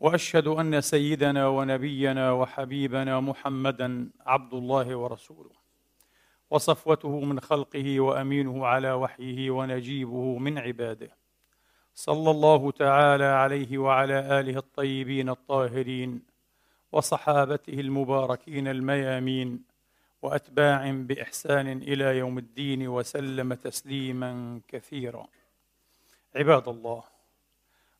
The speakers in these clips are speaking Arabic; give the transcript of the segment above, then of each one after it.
وأشهد أن سيدنا ونبينا وحبيبنا محمدا عبد الله ورسوله. وصفوته من خلقه وأمينه على وحيه ونجيبه من عباده. صلى الله تعالى عليه وعلى آله الطيبين الطاهرين وصحابته المباركين الميامين وأتباع بإحسان إلى يوم الدين وسلم تسليما كثيرا. عباد الله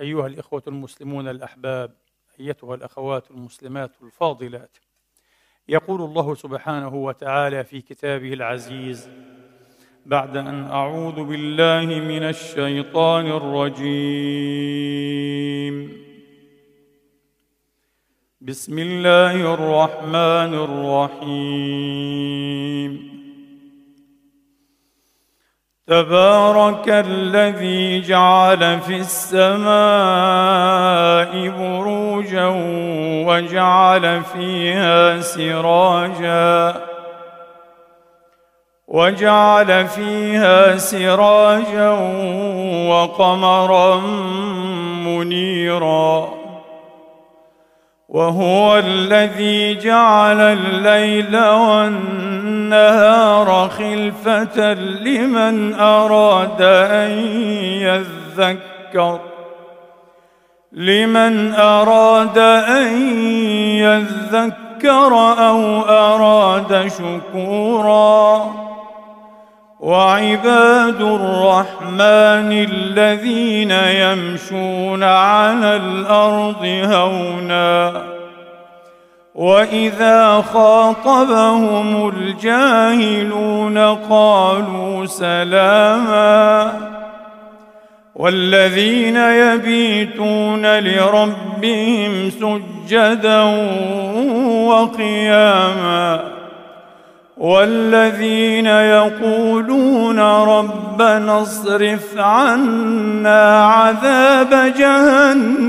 أيها الإخوة المسلمون الأحباب أيتها الأخوات المسلمات الفاضلات. يقول الله سبحانه وتعالى في كتابه العزيز بعد أن أعوذ بالله من الشيطان الرجيم. بسم الله الرحمن الرحيم. تبارك الذي جعل في السماء بروجا وجعل فيها سراجا وجعل فيها سراجا وقمرا منيرا وهو الذي جعل الليل والنهار خلفة لمن أراد أن يذكر لمن أراد أن يذكر أو أراد شكورا. وعباد الرحمن الذين يمشون على الأرض هونا. وإذا خاطبهم الجاهلون قالوا سلاما والذين يبيتون لربهم سجدا وقياما والذين يقولون ربنا اصرف عنا عذاب جهنم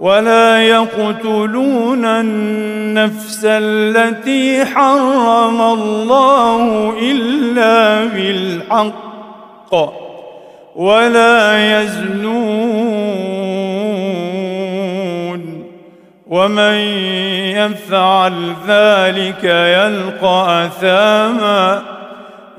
ولا يقتلون النفس التي حرم الله إلا بالحق ولا يزنون ومن يفعل ذلك يلقى أثاما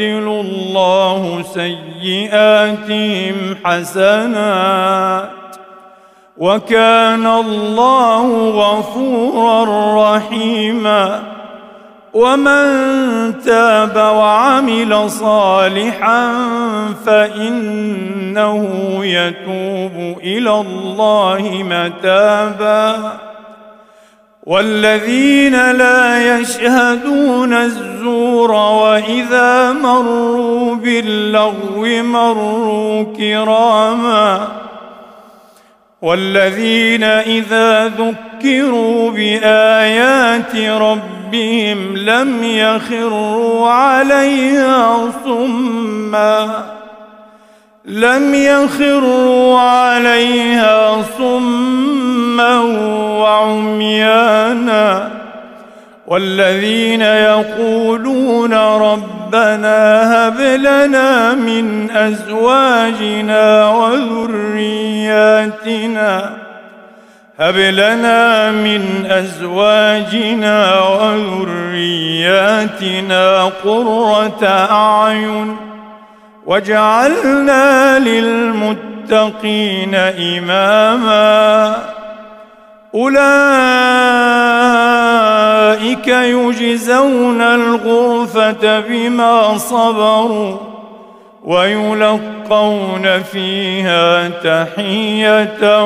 يبدل الله سيئاتهم حسنات وكان الله غفورا رحيما ومن تاب وعمل صالحا فإنه يتوب إلى الله متابا والذين لا يشهدون الزور وإذا مروا باللغو مروا كراما والذين إذا ذكروا بآيات ربهم لم يخروا عليها صما لم يخروا عليها صما وعميانا. والذين يقولون ربنا هب لنا من أزواجنا وذرياتنا هب لنا من أزواجنا وذرياتنا قرة أعين. واجعلنا للمتقين إماما. أولئك يجزون الغرفة بما صبروا ويلقون فيها تحية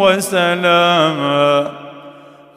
وسلاما.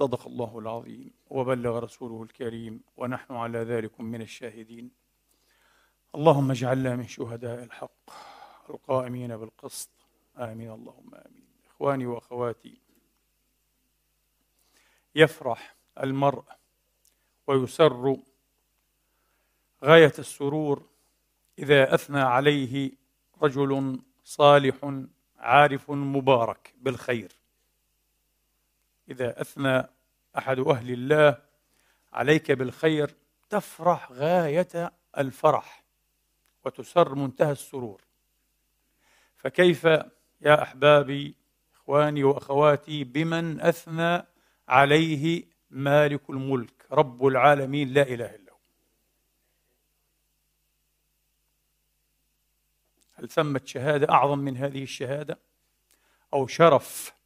صدق الله العظيم. وبلغ رسوله الكريم ونحن على ذلك من الشاهدين. اللهم اجعلنا من شهداء الحق القائمين بالقسط. آمين. اللهم آمين. إخواني وأخواتي يفرح المرء ويسر غاية السرور إذا أثنى عليه رجل صالح عارف مبارك بالخير. إذا أثنى أحد أهل الله عليك بالخير تفرح غاية الفرح وتسر منتهى السرور. فكيف يا أحبابي إخواني وأخواتي بمن أثنى عليه مالك الملك رب العالمين لا إله إلا هو؟ هل ثمه شهادة أعظم من هذه الشهادة أو شرف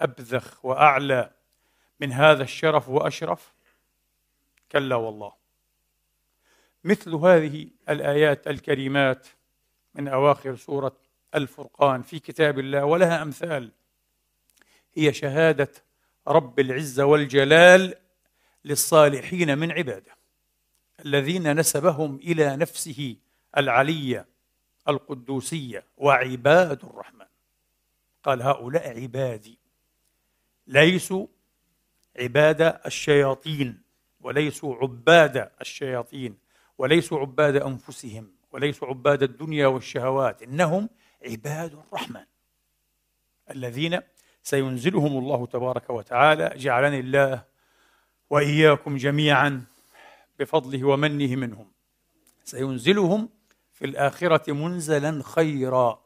أبذخ وأعلى من هذا الشرف وأشرف؟ كلا والله. مثل هذه الآيات الكريمات من أواخر سورة الفرقان في كتاب الله ولها أمثال. هي شهادة رب العزه والجلال للصالحين من عباده الذين نسبهم إلى نفسه العلية القدوسية وعباد الرحمن. قال هؤلاء عبادي. ليسوا عباد الشياطين وليسوا عباد الشياطين وليسوا عباد أنفسهم وليسوا عباد الدنيا والشهوات إنهم عباد الرحمن الذين سينزلهم الله تبارك وتعالى. جعلني الله وإياكم جميعا بفضله ومنه منهم. سينزلهم في الآخرة منزلا خيرا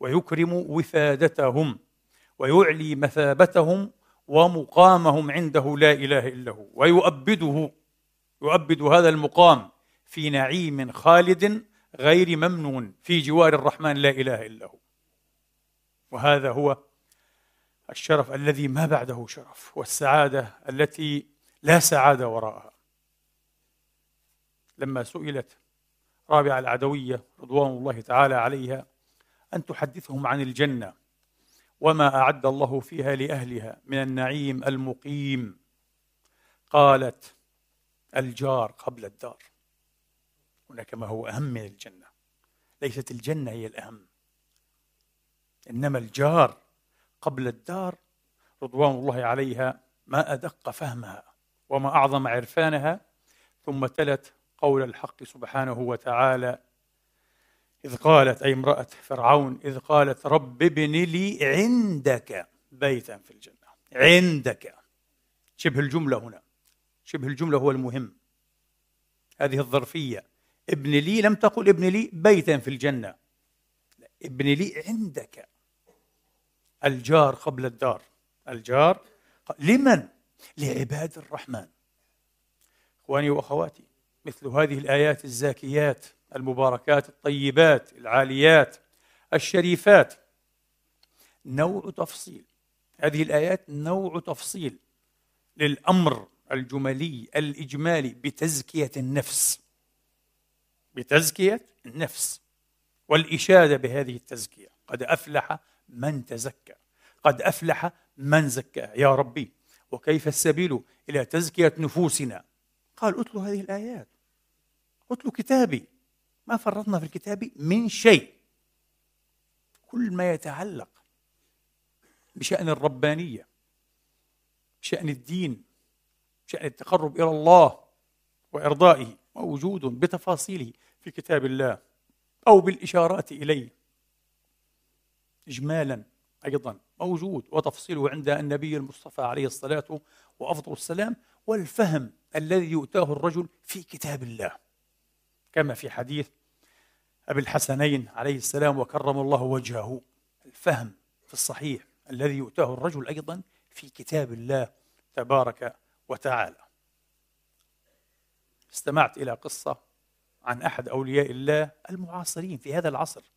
ويكرم وفادتهم. ويعلي مثابتهم ومقامهم عنده لا إله إلا هو ويؤبده يؤبد هذا المقام في نعيم خالد غير ممنون في جوار الرحمن لا إله إلا هو. وهذا هو الشرف الذي ما بعده شرف والسعادة التي لا سعادة وراءها. لما سئلت رابعه العدوية رضوان الله تعالى عليها أن تحدثهم عن الجنة. وما اعد الله فيها لاهلها من النعيم المقيم قالت الجار قبل الدار هناك ما هو أهم من الجنة ليست الجنة هي الأهم. إنما الجار قبل الدار رضوان الله عليها ما أدق فهمها وما أعظم عرفانها ثم تلت قول الحق سبحانه وتعالى إذ قالت أي امرأة فرعون إذ قالت رب ابن لي عندك بيتا في الجنة. عندك. شبه الجملة هنا. شبه الجملة هو المهم. هذه الظرفية. ابن لي لم تقل ابن لي بيتا في الجنة. ابن لي عندك. الجار قبل الدار. الجار لمن؟ لعباد الرحمن. إخواني وأخواتي مثل هذه الآيات الزاكيات. المباركات الطيبات العاليات الشريفات. نوع تفصيل. هذه الآيات نوع تفصيل للأمر الجملي الإجمالي بتزكية النفس. بتزكية النفس. والإشادة بهذه التزكية. قد أفلح من تزكى. قد أفلح من زكاه يا ربي وكيف السبيل إلى تزكية نفوسنا؟ قال اتلوا هذه الآيات. اتلوا كتابي. ما فرطنا في الكتاب من شيء. كل ما يتعلق بشأن الربانية بشأن الدين بشأن التقرب إلى الله وإرضائه موجود بتفاصيله في كتاب الله أو بالإشارات إليه. اجمالا أيضا موجود وتفصيله عند النبي المصطفى عليه الصلاة وافضل السلام والفهم الذي يؤتاه الرجل في كتاب الله. كما في حديث أبي الحسنين عليه السلام وكرم الله وجهه. الفهم في الصحيح الذي يؤتاه الرجل أيضا في كتاب الله تبارك وتعالى. استمعت إلى قصة عن أحد أولياء الله المعاصرين في هذا العصر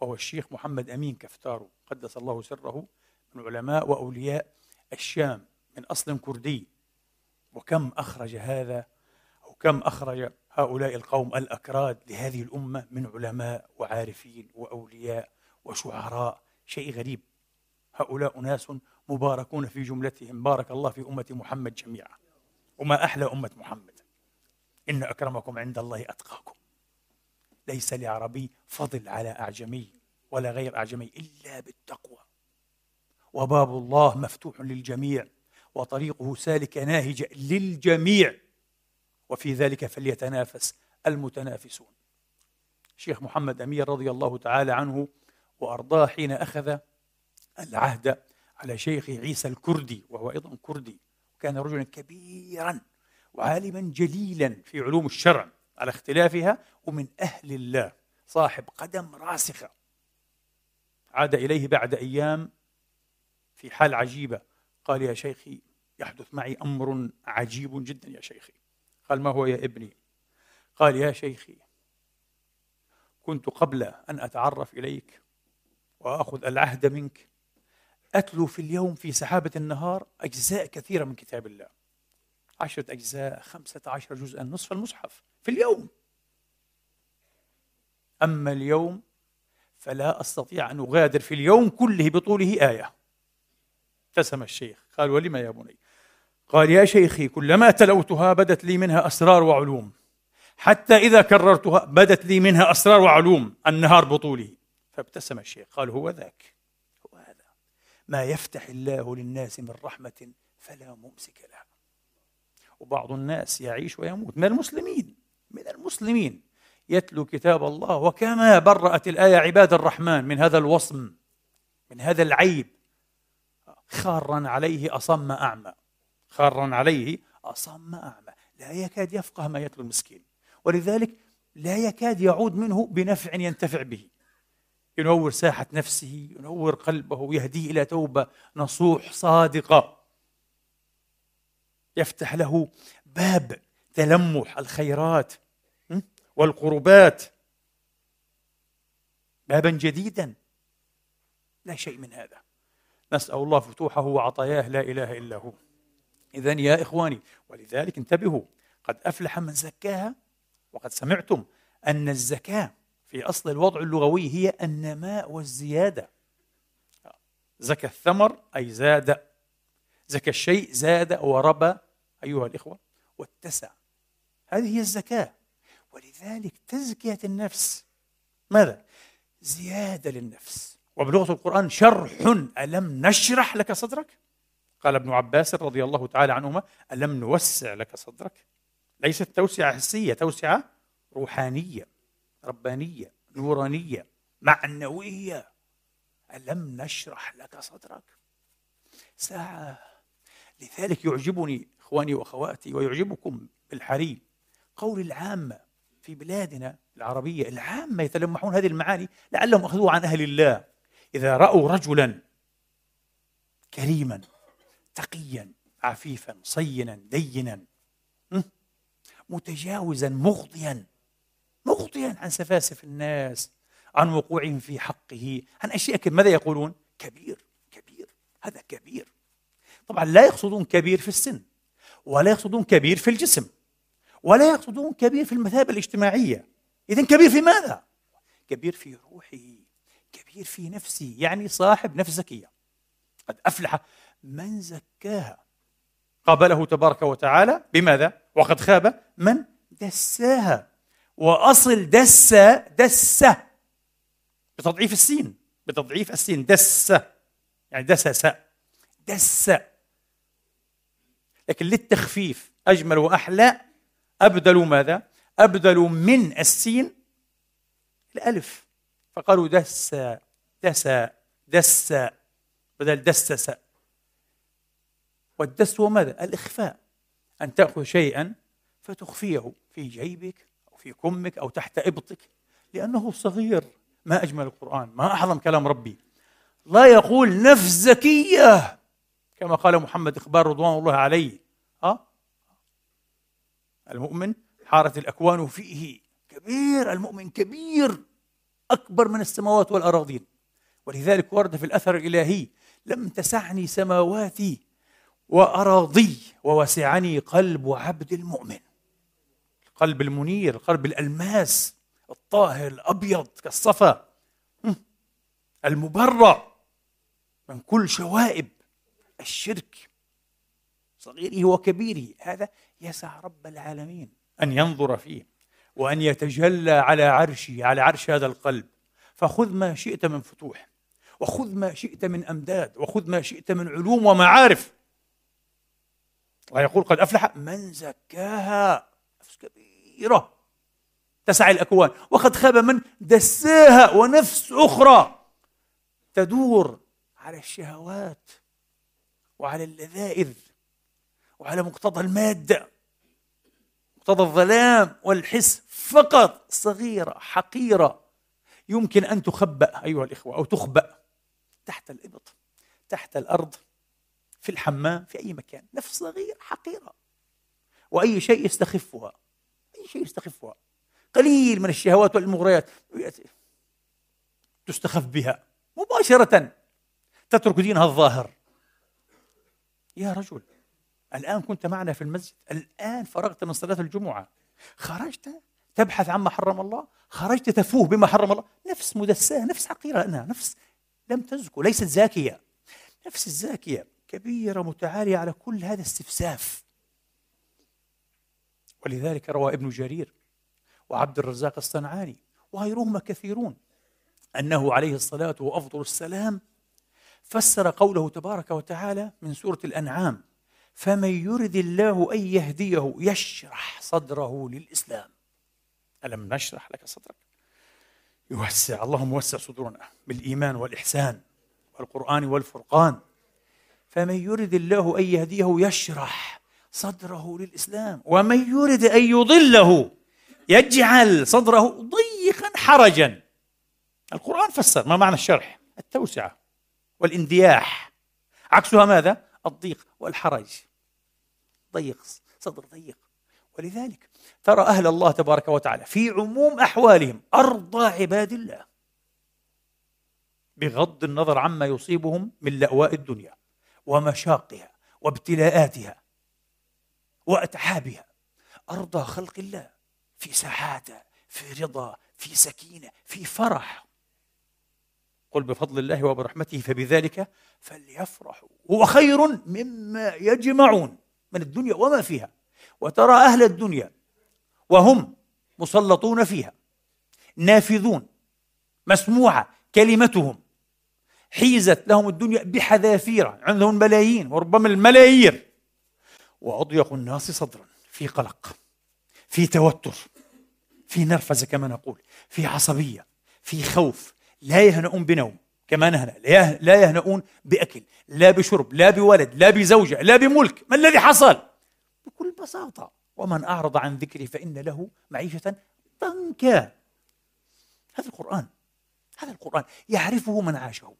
وهو الشيخ محمد أمين كفتارو قدس الله سره من علماء وأولياء الشام من أصل كردي. وكم أخرج هذا؟ أو كم أخرج هؤلاء القوم الأكراد لهذه الأمة من علماء وعارفين وأولياء وشعراء. شيء غريب. هؤلاء ناس مباركون في جملتهم. بارك الله في أمة محمد جميعا. وما أحلى أمة محمد. إن أكرمكم عند الله أتقاكم. ليس لعربي فضل على أعجمي ولا غير أعجمي إلا بالتقوى. وباب الله مفتوح للجميع. وطريقه سالك ناهج للجميع. وفي ذلك فليتنافس المتنافسون. الشيخ محمد أمير رضي الله تعالى عنه وأرضاه حين أخذ العهد على شيخ عيسى الكردي وهو أيضا كردي وكان رجلا كبيرا وعالما جليلا في علوم الشرع على اختلافها ومن أهل الله صاحب قدم راسخة. عاد إليه بعد أيام في حال عجيبة قال يا شيخي يحدث معي أمر عجيب جدا يا شيخي. قال ما هو يا ابني؟ قال يا شيخي كنت قبل أن أتعرف إليك وأخذ العهد منك أتلو في اليوم في سحابة النهار أجزاء كثيرة من كتاب الله. عشرة أجزاء خمسة عشر جزءا نصف المصحف في اليوم. أما اليوم فلا أستطيع أن أغادر في اليوم كله بطوله آية. ابتسم الشيخ قال ولم يا بني؟ قال يا شيخي كلما تلوتها بدت لي منها أسرار وعلوم. حتى إذا كررتها بدت لي منها أسرار وعلوم. النهار بطوله فابتسم الشيخ. قال هو ذاك. هو هذا. ما يفتح الله للناس من رحمة فلا ممسك لها. وبعض الناس يعيش ويموت. من المسلمين. من المسلمين. يتلو كتاب الله. وكما برأت الآية عباد الرحمن من هذا الوصم. من هذا العيب. خارا عليه أصم أعمى. خارا عليه أصم أعمى. لا يكاد يفقه ما يتلو المسكين. ولذلك لا يكاد يعود منه بنفع ينتفع به. ينور ساحة نفسه ينور قلبه يهديه إلى توبة نصوح صادقة. يفتح له باب تلمح الخيرات والقربات. بابا جديدا. لا شيء من هذا. نسأل الله فتوحه وعطاياه لا إله إلا هو. إذا يا إخواني ولذلك انتبهوا قد أفلح من زكاها وقد سمعتم أن الزكاة في أصل الوضع اللغوي هي النماء والزيادة. زكى الثمر أي زاد زكى الشيء زاد وربى أيها الإخوة واتسع. هذه هي الزكاة. ولذلك تزكية النفس. ماذا؟ زيادة للنفس. وبلغة القرآن شرح ألم نشرح لك صدرك؟ قال ابن عباس رضي الله تعالى عنهما ألم نوسع لك صدرك؟ ليست توسعة حسية توسعة روحانية ربانية نورانية معنوية. ألم نشرح لك صدرك؟ ساعة. لذلك يعجبني إخواني وأخواتي ويعجبكم بالحري قول العامة في بلادنا العربية العامة يتلمحون هذه المعاني لعلهم أخذوها عن أهل الله. إذا رأوا رجلا كريما تقيا عفيفا صينا دينا متجاوزا مغضيا. مغضيا عن سفاسف الناس عن وقوعهم في حقه عن أشياء ماذا يقولون؟ كبير كبير. هذا كبير. طبعا لا يقصدون كبير في السن ولا يقصدون كبير في الجسم ولا يقصدون كبير في المثابة الاجتماعية. إذا كبير في ماذا؟ كبير في روحه كبير في نفسه. يعني صاحب نفس زكية قد أفلح من زكاها. قابله تبارك وتعالى بماذا؟ وقد خاب من دساها. وأصل دس دس بتضعيف السين بتضعيف السين دس يعني دسس دس. لكن للتخفيف أجمل وأحلى أبدلوا ماذا؟ أبدلوا من السين الألف فقالوا دس دس دس. بدل دسس والدس هو ماذا؟ الإخفاء. أن تأخذ شيئا فتخفيه في جيبك أو في كمك أو تحت إبطك لأنه صغير. ما أجمل القرآن ما أعظم كلام ربي. لا يقول نفس زكية كما قال محمد إخبار رضوان الله عليه. أه؟ المؤمن حارت الأكوان فيه. كبير المؤمن كبير أكبر من السماوات والأراضين. ولذلك ورد في الأثر الإلهي لم تسعني سماواتي وأراضي ووسعني قلب عبد المؤمن. القلب المنير قلب الألماس الطاهر الأبيض كالصفا. المبرأ من كل شوائب الشرك. صغيره وكبيره هذا يسع رب العالمين أن ينظر فيه وأن يتجلى على عرشه على عرش هذا القلب. فخذ ما شئت من فتوح وخذ ما شئت من أمداد وخذ ما شئت من علوم ومعارف. ويقول قد أفلح من زكاها. نفس كبيرة. تسع الأكوان. وقد خاب من دساها. ونفس أخرى تدور على الشهوات وعلى اللذائذ وعلى مقتضى المادة. مقتضى الظلام والحس فقط. صغيرة حقيرة. يمكن أن تخبأ أيها الإخوة أو تخبأ تحت الإبط تحت الأرض. في الحمام في أي مكان نفس صغير حقيرة. وأي شيء يستخفها أي شيء يستخفها. قليل من الشهوات والمغريات. تستخف بها مباشرة. تترك دينها الظاهر. يا رجل الآن كنت معنا في المسجد الآن فرغت من صلاة الجمعة. خرجت؟ تبحث عما حرم الله؟ خرجت تفوه بما حرم الله؟ نفس مدساة نفس حقيرة. أنها نفس لم تزكو ليست زاكية. نفس الزاكية. كبيرة متعالية على كل هذا استفساف ولذلك روى ابن جرير وعبد الرزاق الصنعاني وغيرهما كثيرون أنه عليه الصلاة وأفضل السلام فسر قوله تبارك وتعالى من سورة الأنعام فمن يرد الله أن يهديه يشرح صدره للإسلام. ألم نشرح لك صدرك؟ يوسع اللهم موسع صدورنا بالإيمان والإحسان والقرآن والفرقان. فمن يرد الله أن يهديه يشرح صدره للإسلام. ومن يرد أن يضله يجعل صدره ضيقا حرجا. القرآن فسر ما معنى الشرح؟ التوسعة والإندياح. عكسها ماذا؟ الضيق والحرج. ضيق صدر ضيق. ولذلك ترى أهل الله تبارك وتعالى في عموم أحوالهم أرضى عباد الله بغض النظر عما يصيبهم من لأواء الدنيا. ومشاقها وابتلاءاتها وأتعابها. أرضى خلق الله في سعادة في رضا في سكينة في فرح. قل بفضل الله وبرحمته فبذلك فليفرحوا. هو خير مما يجمعون من الدنيا وما فيها. وترى أهل الدنيا وهم مسلطون فيها نافذون مسموعة كلمتهم. حيزت لهم الدنيا بحذافير عندهم ملايين وربما الملايير. وأضيق الناس صدرا في قلق في توتر في نرفزة كما نقول في عصبية في خوف. لا يهنؤون بنوم كما نهنأ لا يهنؤون بأكل لا بشرب لا بولد لا بزوجة لا بملك. ما الذي حصل؟ بكل بساطة ومن أعرض عن ذكري فإن له معيشة ضنكا. هذا القرآن هذا القرآن يعرفه من عاشه.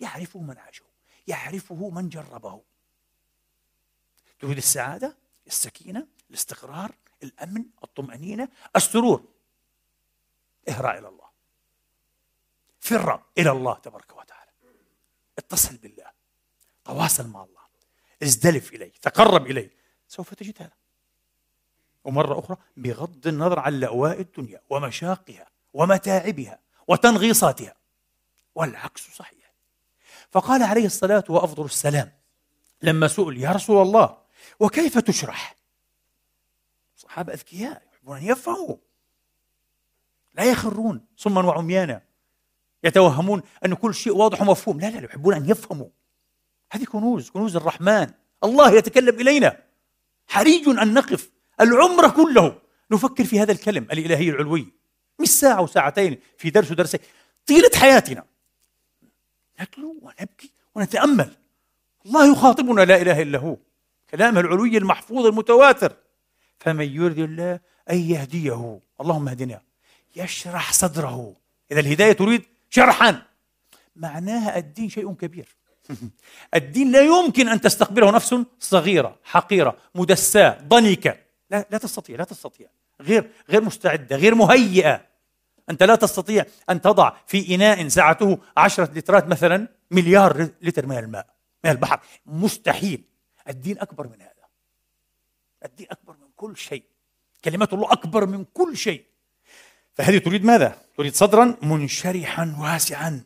يعرفه من عاشه يعرفه من جربه. تريد السعادة السكينة الاستقرار الأمن الطمأنينة السرور. اهرع إلى الله. فر إلى الله تبارك وتعالى. اتصل بالله. تواصل مع الله. ازدلف إليه. تقرب إليه. سوف تجد هذا. ومرة أخرى بغض النظر عن لأواء الدنيا ومشاقها ومتاعبها وتنغيصاتها. والعكس صحيح. فقال عليه الصلاة وأفضل السلام. لما سئل يا رسول الله وكيف تشرح؟ صحابة أذكياء يحبون أن يفهموا. لا يخرون صما وعميانا. يتوهمون أن كل شيء واضح ومفهوم. لا لا يحبون أن يفهموا. هذه كنوز كنوز الرحمن. الله يتكلم إلينا. حري أن نقف العمر كله. نفكر في هذا الكلم الإلهي العلوي. مش ساعة وساعتين في درس ودرسين. طيلة حياتنا. نتلو ونبكي ونتأمل الله يخاطبنا لا إله إلا هو. كلامه العلوي المحفوظ المتواتر. فمن يرد الله أن يهديه. اللهم اهدنا. يشرح صدره. إذا الهداية تريد شرحا. معناها الدين شيء كبير. الدين لا يمكن أن تستقبله نفس صغيرة حقيرة مدساة ضنكة. لا, لا تستطيع لا تستطيع. غير غير مستعدة غير مهيئة. أنت لا تستطيع أن تضع في إناء سعته عشرة لترات مثلا مليار لتر من الماء من البحر. مستحيل. الدين أكبر من هذا. الدين أكبر من كل شيء. كلمات الله أكبر من كل شيء. فهذه تريد ماذا؟ تريد صدرا منشرحا واسعا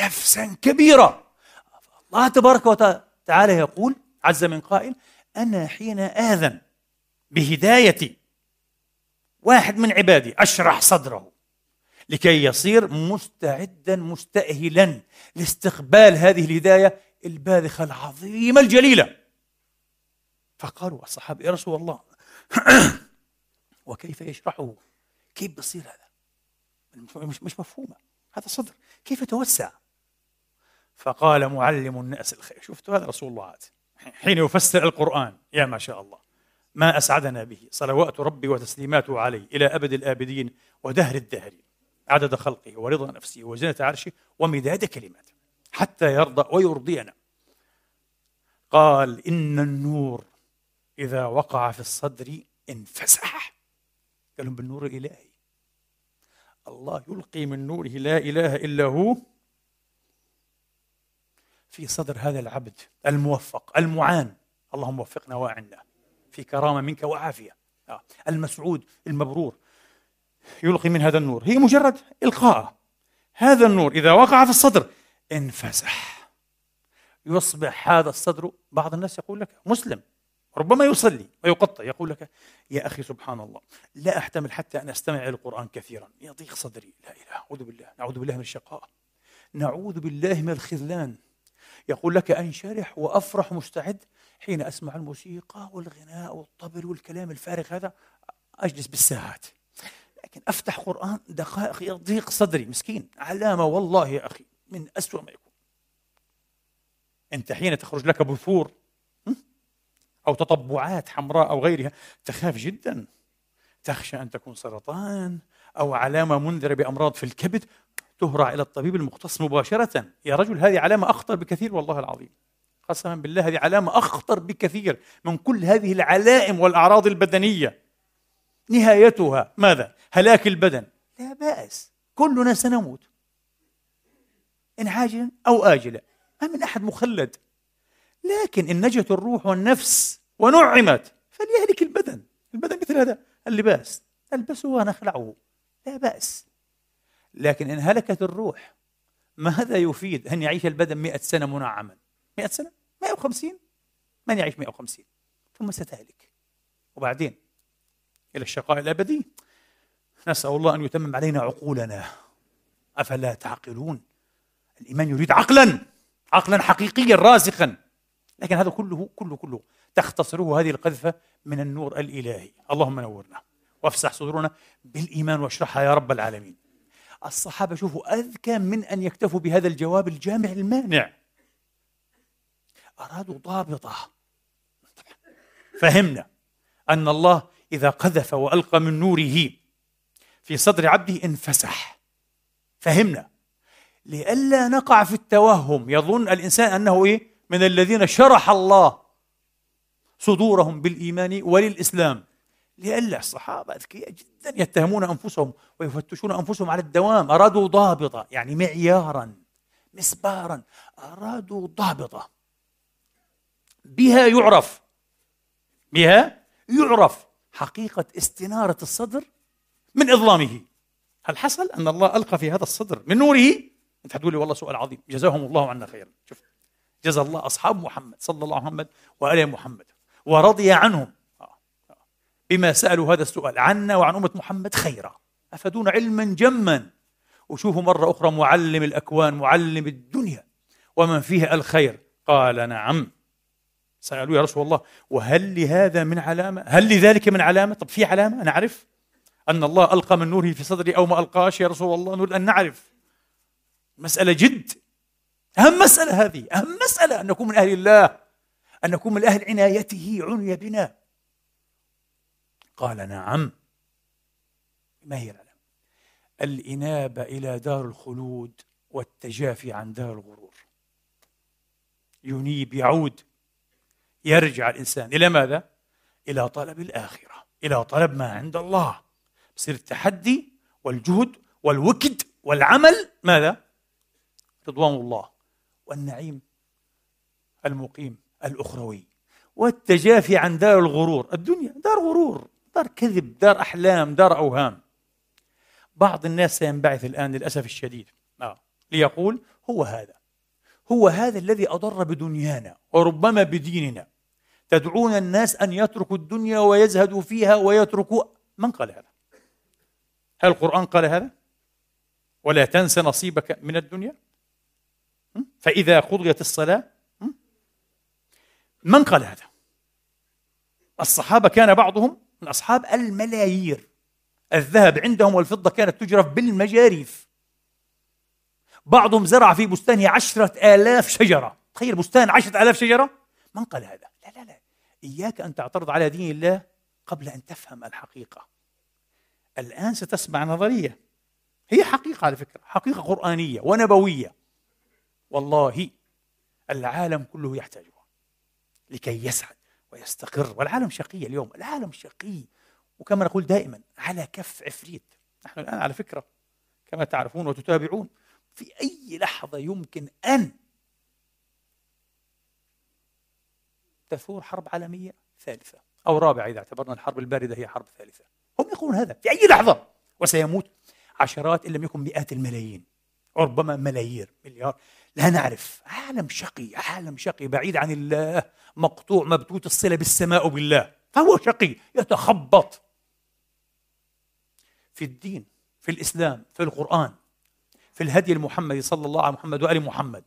نفسا كبيرة الله تبارك وتعالى يقول عز من قائل أنا حين آذن بهدايتي واحد من عبادي أشرح صدره. لكي يصير مستعدا مستأهلا لاستقبال هذه الهداية الباذخة العظيمة الجليلة. فقالوا الصحابة يا رسول الله وكيف يشرحه؟ كيف بصير هذا؟ مش, مش مفهومة. هذا صدر. كيف يتوسع فقال معلم الناس الخير شفتوا هذا رسول الله؟ عاد حين يفسر القرآن يا ما شاء الله ما أسعدنا به. صلوات ربي وتسليماته عليه إلى أبد الآبدين ودهر الدهر عدد خلقه ورضا نفسه وزنة عرشه ومداد كلماته حتى يرضى ويرضينا. قال إن النور إذا وقع في الصدر انفسح. قال لهم بالنور الإلهي. الله يلقي من نوره لا إله إلا هو. في صدر هذا العبد الموفق المعان. اللهم وفقنا وأعنا. في كرامة منك وعافية. آه. المسعود المبرور. يلقي من هذا النور. هي مجرد إلقاء. هذا النور إذا وقع في الصدر انفسح. يصبح هذا الصدر بعض الناس يقول لك مسلم ربما يصلي ويقطع يقول لك يا أخي سبحان الله لا أحتمل حتى أن أستمع إلى القرآن كثيرا. يضيق صدري. لا إله أعوذ بالله نعوذ بالله من الشقاء. نعوذ بالله من الخذلان. يقول لك أنشرح وأفرح مستعد حين أسمع الموسيقى والغناء والطبل والكلام الفارغ هذا. أجلس بالساعات. لكن أفتح قرآن دقائق يضيق صدري. مسكين. علامة والله يا أخي من أسوأ ما يكون. أنت حين تخرج لك بثور أو تطبعات حمراء أو غيرها تخاف جدا. تخشى أن تكون سرطان أو علامة منذرة بأمراض في الكبد تهرع إلى الطبيب المختص مباشرة. يا رجل هذه علامة أخطر بكثير والله العظيم. قسما بالله هذه علامة أخطر بكثير من كل هذه العلائم والأعراض البدنية. نهايتها ماذا؟ هلاك البدن. لا بأس. كلنا سنموت. إن عاجلا أو آجلا. ما من أحد مخلد. لكن إن نجت الروح والنفس ونعمت فليهلك البدن. البدن مثل هذا اللباس. ألبسه ونخلعه. لا بأس. لكن إن هلكت الروح ماذا يفيد أن يعيش البدن مئة سنة منعما؟ مئة سنة؟ 150 من يعيش 150 ثم ستهلك. وبعدين؟ إلى الشقاء الأبدي. نسأل الله أن يتمم علينا عقولنا. أفلا تعقلون؟ الإيمان يريد عقلا عقلا حقيقيا راسخا لكن هذا كله كله كله تختصره هذه القذفة من النور الإلهي. اللهم نورنا وافسح صدورنا بالإيمان واشرحها يا رب العالمين. الصحابة شوفوا أذكى من أن يكتفوا بهذا الجواب الجامع المانع. أرادوا ضابطة. فهمنا أن الله إذا قذف وألقى من نوره في صدر عبده انفسح. فهمنا. لئلا نقع في التوهم يظن الإنسان أنه إيه؟ من الذين شرح الله صدورهم بالإيمان وللإسلام. لئلا الصحابة أذكياء جدا يتهمون أنفسهم ويفتشون أنفسهم على الدوام. أرادوا ضابطة يعني معيارا مسبارا. أرادوا ضابطة. بها يعرف. بها يعرف. حقيقة استنارة الصدر من إظلامه. هل حصل أن الله ألقى في هذا الصدر من نوره؟ أنت حتقولي والله سؤال عظيم جزاهم الله عنا خيرا. شوف جزا الله أصحاب محمد صلى الله عليه محمد وآل محمد ورضي عنهم. بما سألوا هذا السؤال عنا وعن أمة محمد خيرا. أفدون علما جما؟ وشوفوا مرة أخرى معلم الأكوان معلم الدنيا. ومن فيها الخير؟ قال نعم. سألوا يا رسول الله وهل لهذا من علامة؟ هل لذلك من علامة؟ طب في علامة؟ نعرف. أن الله ألقى من نوره في صدري أو ما ألقاش يا رسول الله نريد أن نعرف. مسألة جد. أهم مسألة هذه أهم مسألة أن نكون من أهل الله أن نكون من أهل عنايته عني بنا. قال نعم. ما هي العلامة؟ الإنابة إلى دار الخلود والتجافي عن دار الغرور. ينيب يعود. يرجع الإنسان إلى ماذا؟ إلى طلب الآخرة إلى طلب ما عند الله بصير التحدي والجهد والوكد والعمل ماذا؟ رضوان الله والنعيم المقيم الأخروي والتجافي عن دار الغرور الدنيا دار غرور دار كذب دار أحلام دار أوهام بعض الناس سينبعث الآن للأسف الشديد آه. ليقول هو هذا هو هذا الذي أضر بدنيانا وربما بديننا تدعون الناس أن يتركوا الدنيا ويزهدوا فيها ويتركوا من قال هذا؟ هل القرآن قال هذا؟ ولا تنس نصيبك من الدنيا؟ فإذا قضيت الصلاة من قال هذا؟ الصحابة كان بعضهم من أصحاب الملايير الذهب عندهم والفضة كانت تجرف بالمجاريف بعضهم زرع في بستانه عشرة آلاف شجرة تخيل بستان عشرة آلاف شجرة من قال هذا؟ إياك أن تعترض على دين الله قبل أن تفهم الحقيقة. الآن ستسمع نظرية. هي حقيقة على فكرة حقيقة قرآنية ونبوية. والله العالم كله يحتاجها لكي يسعد ويستقر. والعالم شقي اليوم العالم شقي. وكما نقول دائما على كف عفريت. نحن الآن على فكرة كما تعرفون وتتابعون في أي لحظة يمكن أن تثور حرب عالمية ثالثة. أو رابعة إذا اعتبرنا الحرب الباردة هي حرب ثالثة. هم يقولون هذا في أي لحظة وسيموت عشرات إن لم يكن مئات الملايين. ربما ملايير مليار. لا نعرف. عالم شقي عالم شقي. بعيد عن الله. مقطوع مبتوت الصلة بالسماء بالله فهو شقي يتخبط. في الدين في الإسلام في القرآن في الهدي المحمدي صلى الله عليه محمد وآل محمد.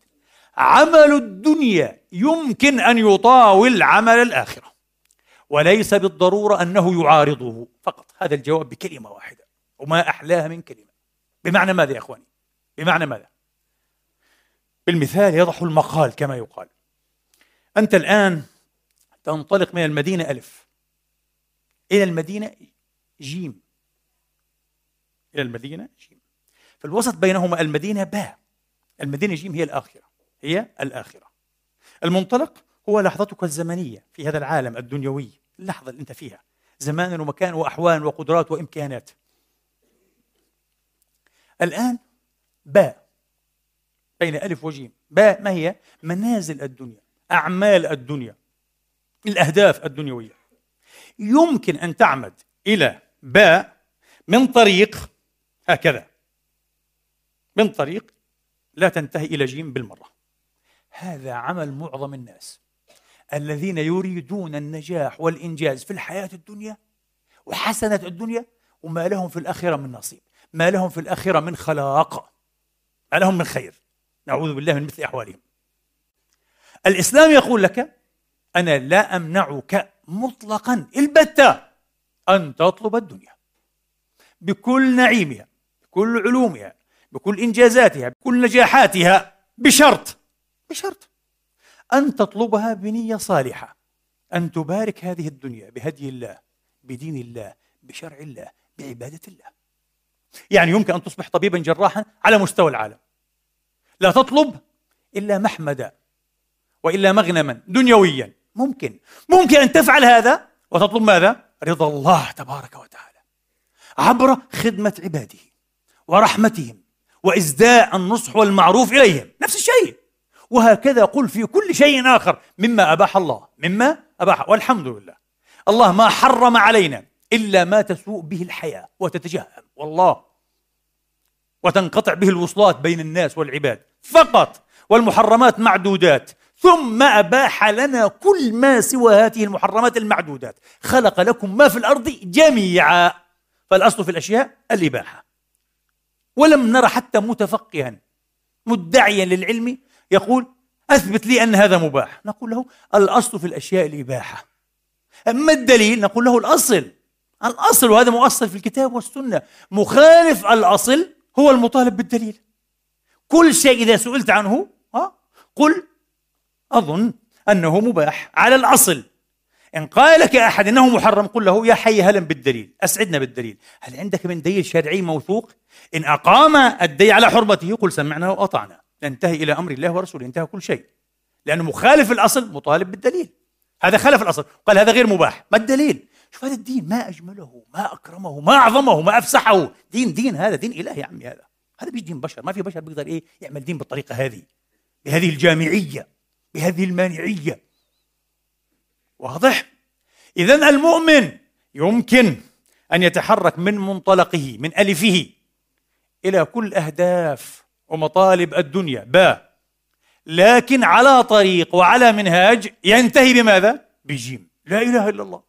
عمل الدنيا يمكن أن يطاول عمل الآخرة وليس بالضرورة أنه يعارضه فقط. هذا الجواب بكلمة واحدة وما أحلاها من كلمة. بمعنى ماذا يا أخواني؟ بمعنى ماذا؟ بالمثال يضح المقال كما يقال. أنت الآن تنطلق من المدينة ألف إلى المدينة جيم. إلى المدينة جيم. في الوسط بينهما المدينة باء. المدينة جيم هي الآخرة. هي الآخرة. المنطلق هو لحظتك الزمنية في هذا العالم الدنيوي. اللحظة اللي أنت فيها. زمان ومكان وأحوال وقدرات وإمكانات. الآن باء بين ألف وجيم. باء ما هي؟ منازل الدنيا أعمال الدنيا الأهداف الدنيوية. يمكن أن تعمد إلى باء من طريق هكذا. من طريق لا تنتهي إلى جيم بالمرة. هذا عمل معظم الناس الذين يريدون النجاح والإنجاز في الحياة الدنيا وحسنة الدنيا وما لهم في الآخرة من نصيب ما لهم في الآخرة من خلاق ما لهم من خير. نعوذ بالله من مثل أحوالهم. الإسلام يقول لك أنا لا أمنعك مطلقا البتة أن تطلب الدنيا بكل نعيمها بكل علومها بكل إنجازاتها بكل نجاحاتها بشرط بشرط أن تطلبها بنية صالحة أن تبارك هذه الدنيا بهدي الله بدين الله بشرع الله بعبادة الله. يعني يمكن أن تصبح طبيبا جراحا على مستوى العالم. لا تطلب إلا محمدا وإلا مغنما دنيويا. ممكن. ممكن أن تفعل هذا وتطلب ماذا؟ رضا الله تبارك وتعالى. عبر خدمة عباده ورحمتهم وإزداء النصح والمعروف إليهم. نفس الشيء. وهكذا قل في كل شيء آخر مما أباح الله مما أباح والحمد لله. الله ما حرم علينا إلا ما تسوء به الحياة وتتجهم والله. وتنقطع به الوصلات بين الناس والعباد فقط. والمحرمات معدودات. ثم أباح لنا كل ما سوى هذه المحرمات المعدودات. خلق لكم ما في الأرض جميعا. فالأصل في الأشياء الإباحة. ولم نرى حتى متفقها مدعيا للعلم يقول أثبت لي أن هذا مباح. نقول له الأصل في الأشياء الإباحة. أما الدليل نقول له الأصل. الأصل وهذا مؤصل في الكتاب والسنة. مخالف الأصل هو المطالب بالدليل. كل شيء إذا سئلت عنه قل أظن أنه مباح على الأصل. إن قال لك أحد أنه محرم قل له يا حي هلا بالدليل. أسعدنا بالدليل. هل عندك من دليل شرعي موثوق؟ إن أقام الدليل على حرمته قل سمعنا وأطعنا. ننتهي إلى أمر الله ورسوله انتهى كل شيء. لأنه مخالف الأصل مطالب بالدليل. هذا خالف الأصل. قال هذا غير مباح. ما الدليل؟ شوف هذا الدين ما أجمله ما أكرمه ما أعظمه ما أفسحه. دين دين هذا دين إله يا عمي هذا. هذا مش دين بشر. ما في بشر بيقدر إيه؟ يعمل دين بالطريقة هذه بهذه الجامعية بهذه المانعية. واضح؟ إذا المؤمن يمكن أن يتحرك من منطلقه من ألفه إلى كل أهداف ومطالب الدنيا. باء لكن على طريق وعلى منهاج ينتهي بماذا؟ بجيم. لا إله إلا الله.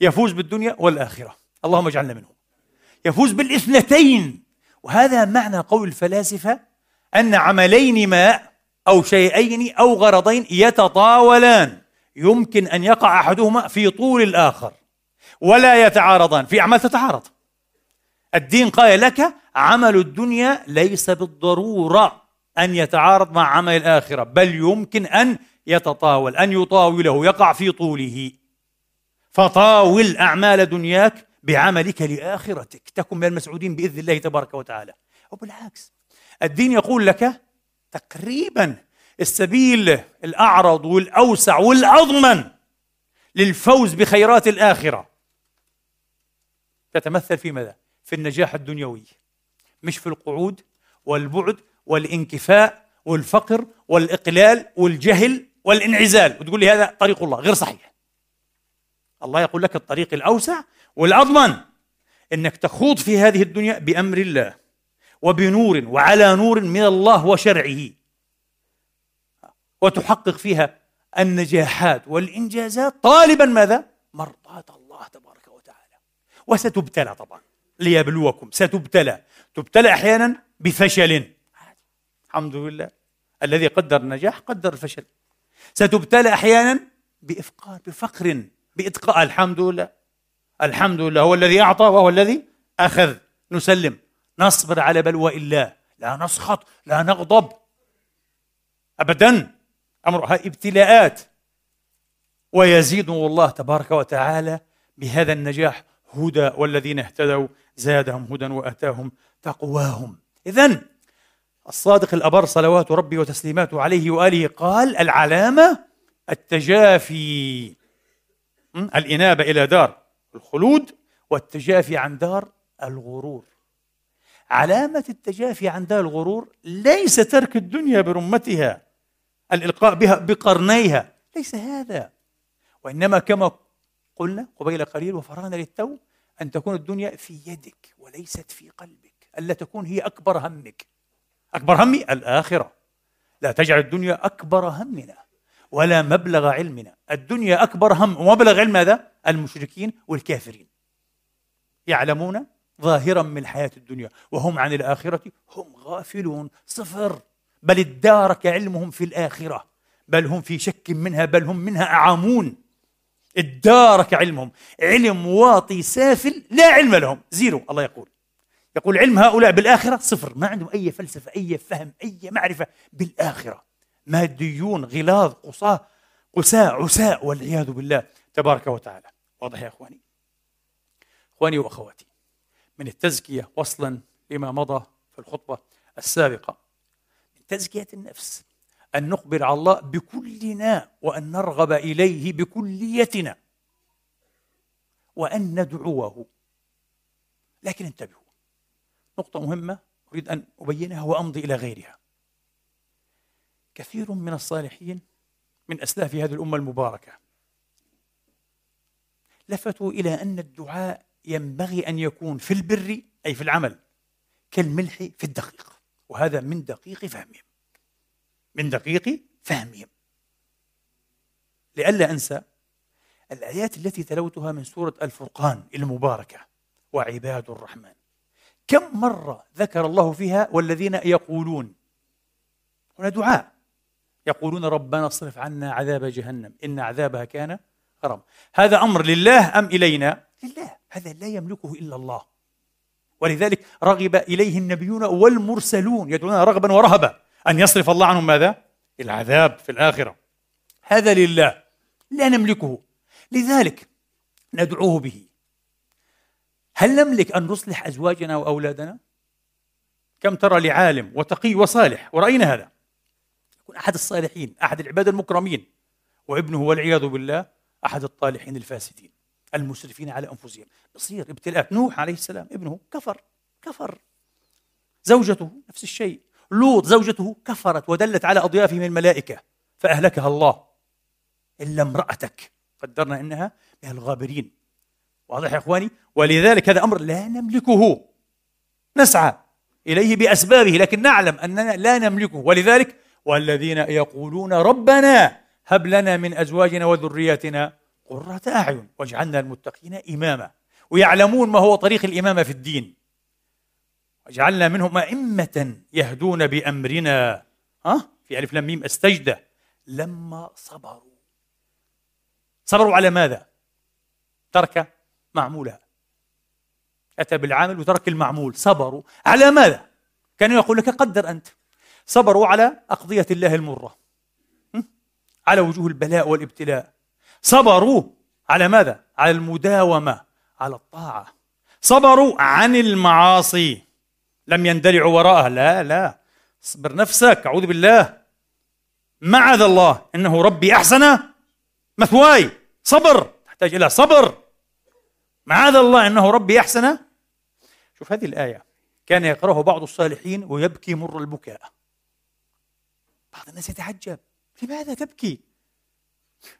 يفوز بالدنيا والآخرة. اللهم اجعلنا منهم. يفوز بالاثنتين. وهذا معنى قول الفلاسفة أن عملين ما أو شيئين أو غرضين يتطاولان. يمكن أن يقع أحدهما في طول الآخر. ولا يتعارضان. في أعمال تتعارض. الدين قال لك عمل الدنيا ليس بالضرورة أن يتعارض مع عمل الآخرة بل يمكن أن يتطاول أن يطاوله يقع في طوله. فطاول أعمال دنياك بعملك لآخرتك تكن من المسعودين بإذن الله تبارك وتعالى. وبالعكس الدين يقول لك تقريبا السبيل الأعرض والأوسع والأضمن للفوز بخيرات الآخرة. تتمثل في ماذا؟ في النجاح الدنيوي. مش في القعود والبعد والانكفاء والفقر والإقلال والجهل والانعزال. وتقول لي هذا طريق الله غير صحيح. الله يقول لك الطريق الأوسع والأضمن أنك تخوض في هذه الدنيا بأمر الله وبنور وعلى نور من الله وشرعه. وتحقق فيها النجاحات والإنجازات طالبا ماذا؟ مرضاة الله تبارك وتعالى. وستبتلى طبعا. ليبلوكم ستبتلى. تبتلى أحيانا بفشل. الحمد لله. الذي قدر النجاح قدر الفشل. ستبتلى أحيانا بإفقار بفقر بإتقاء. الحمد لله. الحمد لله. هو الذي أعطى وهو الذي أخذ. نسلم. نصبر على بلوى الله. لا نسخط لا نغضب. أبدا. أمرها ابتلاءات. ويزيدهم الله تبارك وتعالى بهذا النجاح هدى والذين اهتدوا. زادهم هدى وأتاهم تقواهم. اذا الصادق الأبر صلوات ربي وتسليماته عليه وآله قال العلامة التجافي الإنابة إلى دار الخلود والتجافي عن دار الغرور. علامة التجافي عن دار الغرور ليس ترك الدنيا برمتها الإلقاء بها بقرنيها ليس هذا. وإنما كما قلنا قبيل قليل وفرغنا للتو أن تكون الدنيا في يدك وليست في قلبك ألا تكون هي أكبر همك. أكبر همي الآخرة. لا تجعل الدنيا أكبر همنا ولا مبلغ علمنا. الدنيا أكبر هم ومبلغ علم ماذا؟ المشركين والكافرين. يعلمون ظاهرا من الحياة الدنيا وهم عن الآخرة هم غافلون. صفر. بل ادارك علمهم في الآخرة. بل هم في شك منها بل هم منها أعامون. ادارك علمهم. علم واطي سافل لا علم لهم. زيرو الله يقول. يقول علم هؤلاء بالآخرة صفر. ما عندهم أي فلسفة أي فهم أي معرفة. بالآخرة. ماديون غلاظ قصاة قساء عساء والعياذ بالله. تبارك وتعالى. واضح يا أخواني؟ إخواني وأخواتي من التزكية وصلا لما مضى في الخطبة السابقة من تزكية النفس. أن نخبر على الله بكلنا وأن نرغب إليه بكليتنا وأن ندعوه. لكن انتبهوا نقطة مهمة أريد أن أبينها وأمضي إلى غيرها. كثير من الصالحين من أسلاف هذه الأمة المباركة لفتوا إلى أن الدعاء ينبغي أن يكون في البر أي في العمل كالملح في الدقيق وهذا من دقيق فهمهم. من دقيق فهمهم لئلا أنسى الآيات التي تلوتها من سورة الفرقان المباركة وعباد الرحمن. كم مرة ذكر الله فيها والذين يقولون؟ هنا دعاء. يقولون ربنا اصرف عنا عذاب جهنم إن عذابها كان غرام. هذا أمر لله أم إلينا؟ لله. هذا لا يملكه إلا الله. ولذلك رغب إليه النبيون والمرسلون يدعون رغبا ورهبا. أن يصرف الله عنهم ماذا؟ العذاب في الآخرة. هذا لله لا نملكه. لذلك ندعوه به. هل نملك أن نصلح أزواجنا وأولادنا؟ كم ترى لعالم وتقي وصالح ورأينا هذا. يكون أحد الصالحين أحد العباد المكرمين. وابنه والعياذ بالله أحد الطالحين الفاسدين المسرفين على أنفسهم. يصير ابتلاءات نوح عليه السلام ابنه كفر كفر. زوجته نفس الشيء. لوط زوجته كفرت ودلت على أضيافهم الملائكة فأهلكها الله. إلا امرأتك. قدرنا إنها من الغابرين. واضح يا إخواني؟ ولذلك هذا أمر لا نملكه. نسعى إليه بأسبابه لكن نعلم أننا لا نملكه. ولذلك والذين يقولون ربنا هب لنا من أزواجنا وذرياتنا قرة أعين واجعلنا المتقين إماما. ويعلمون ما هو طريق الإمامة في الدين. وجعلنا منهم أئمة يهدون بأمرنا. ها؟ في ألف لام ميم استجدة لما صبروا. صبروا على ماذا؟ ترك معمولها. أتى بالعامل وترك المعمول. صبروا على ماذا؟ كان يقول لك قدر أنت. صبروا على أقضية الله المرة. على وجوه البلاء والابتلاء. صبروا على ماذا؟ على المداومة على الطاعة. صبروا عن المعاصي. لم يندلعوا وراءها. لا لا. اصبر نفسك. أعوذ بالله. معاذ الله؟ إنه ربي أحسن مثواي. صبر. تحتاج إلى صبر. معاذ الله؟ إنه ربي أحسن. شوف هذه الآية. كان يقرأه بعض الصالحين ويبكي مر البكاء. بعض الناس يتعجب. لماذا تبكي؟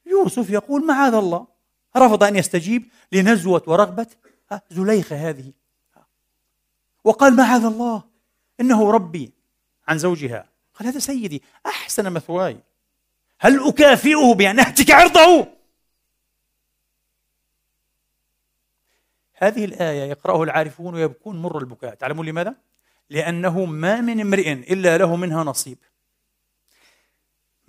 يوسف يقول معاذ الله؟ رفض أن يستجيب لنزوة ورغبة. زليخة هذه. وقال معاذ الله؟ إنه ربي عن زوجها. قال هذا سيدي أحسن مثواي. هل أكافئه بأن أهتك عرضه؟ هذه الآية يقرأه العارفون ويبكون مر البكاء. تعلمون لماذا؟ لأنه ما من امرئ إلا له منها نصيب.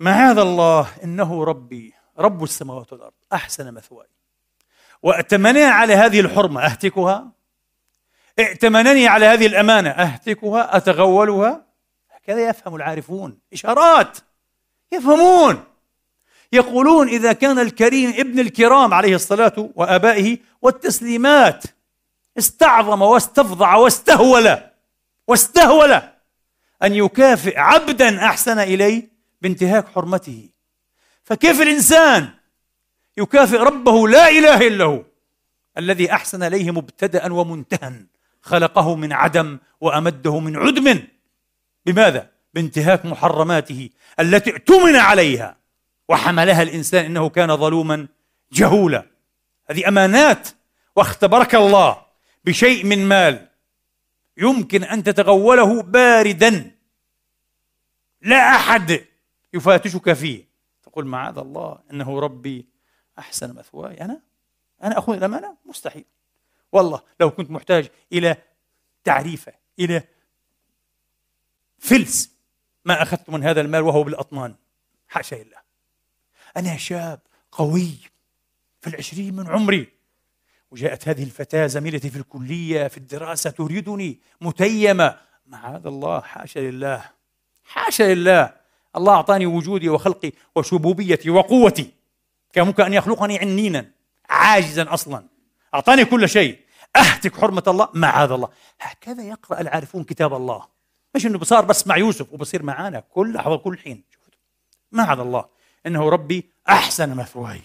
معاذ الله؟ إنه ربي رب السماوات والأرض أحسن مثواي. وأتمنى على هذه الحرمة أهتكها؟ ائتمنني على هذه الأمانة. أهتكها؟ أتغولها؟ هكذا يفهم العارفون. إشارات. يفهمون. يقولون إذا كان الكريم ابن الكرام عليه الصلاة وآبائه والتسليمات استعظم واستفضع واستهول واستهول أن يكافئ عبدا أحسن إليه بانتهاك حرمته. فكيف الإنسان يكافئ ربه لا إله إلا هو الذي أحسن إليه مبتدأ ومنتهى خلقه من عدم وأمده من عدم. بماذا؟ بانتهاك محرماته التي اؤتمن عليها وحملها الإنسان إنه كان ظلوما جهولا. هذه أمانات واختبرك الله بشيء من مال. يمكن أن تتغوله باردا. لا أحد يفاتشك فيه. تقول معاذ الله إنه ربي أحسن مثواي. أنا؟ أنا أخذ الأمانة مستحيل. والله لو كنت محتاج إلى تعريفة إلى فلس ما أخذت من هذا المال وهو بالأطنان. حاشا لله. أنا شاب قوي في العشرين من عمري. وجاءت هذه الفتاة زميلتي في الكلية في الدراسة تريدني متيمة. معاذ الله حاشا لله. حاشا لله. الله أعطاني وجودي وخلقي وشبوبيتي وقوتي. كان ممكن أن يخلقني عنينا عاجزا أصلا. أعطاني كل شيء. أهتك حرمة الله معاذ الله. هكذا يقرأ العارفون كتاب الله. مش إنه بصار بس مع يوسف وبصير معانا كل لحظة كل حين. معاذ الله. إنه ربي أحسن مثواي.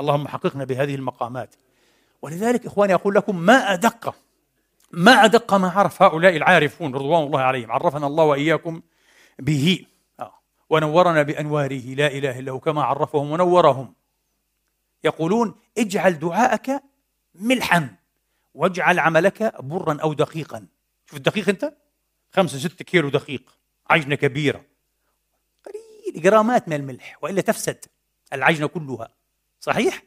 اللهم حققنا بهذه المقامات. ولذلك إخواني أقول لكم ما أدق ما أدق ما عرف هؤلاء العارفون رضوان الله عليهم. عرفنا الله وإياكم به. آه. ونورنا بأنواره. لا إله إلا هو كما عرفهم ونورهم. يقولون اجعل دعاءك ملحا واجعل عملك برا أو دقيقا. شوف الدقيق أنت؟ خمسة ستة كيلو دقيق عجنة كبيرة. قليل جرامات من الملح وإلا تفسد العجنة كلها. صحيح؟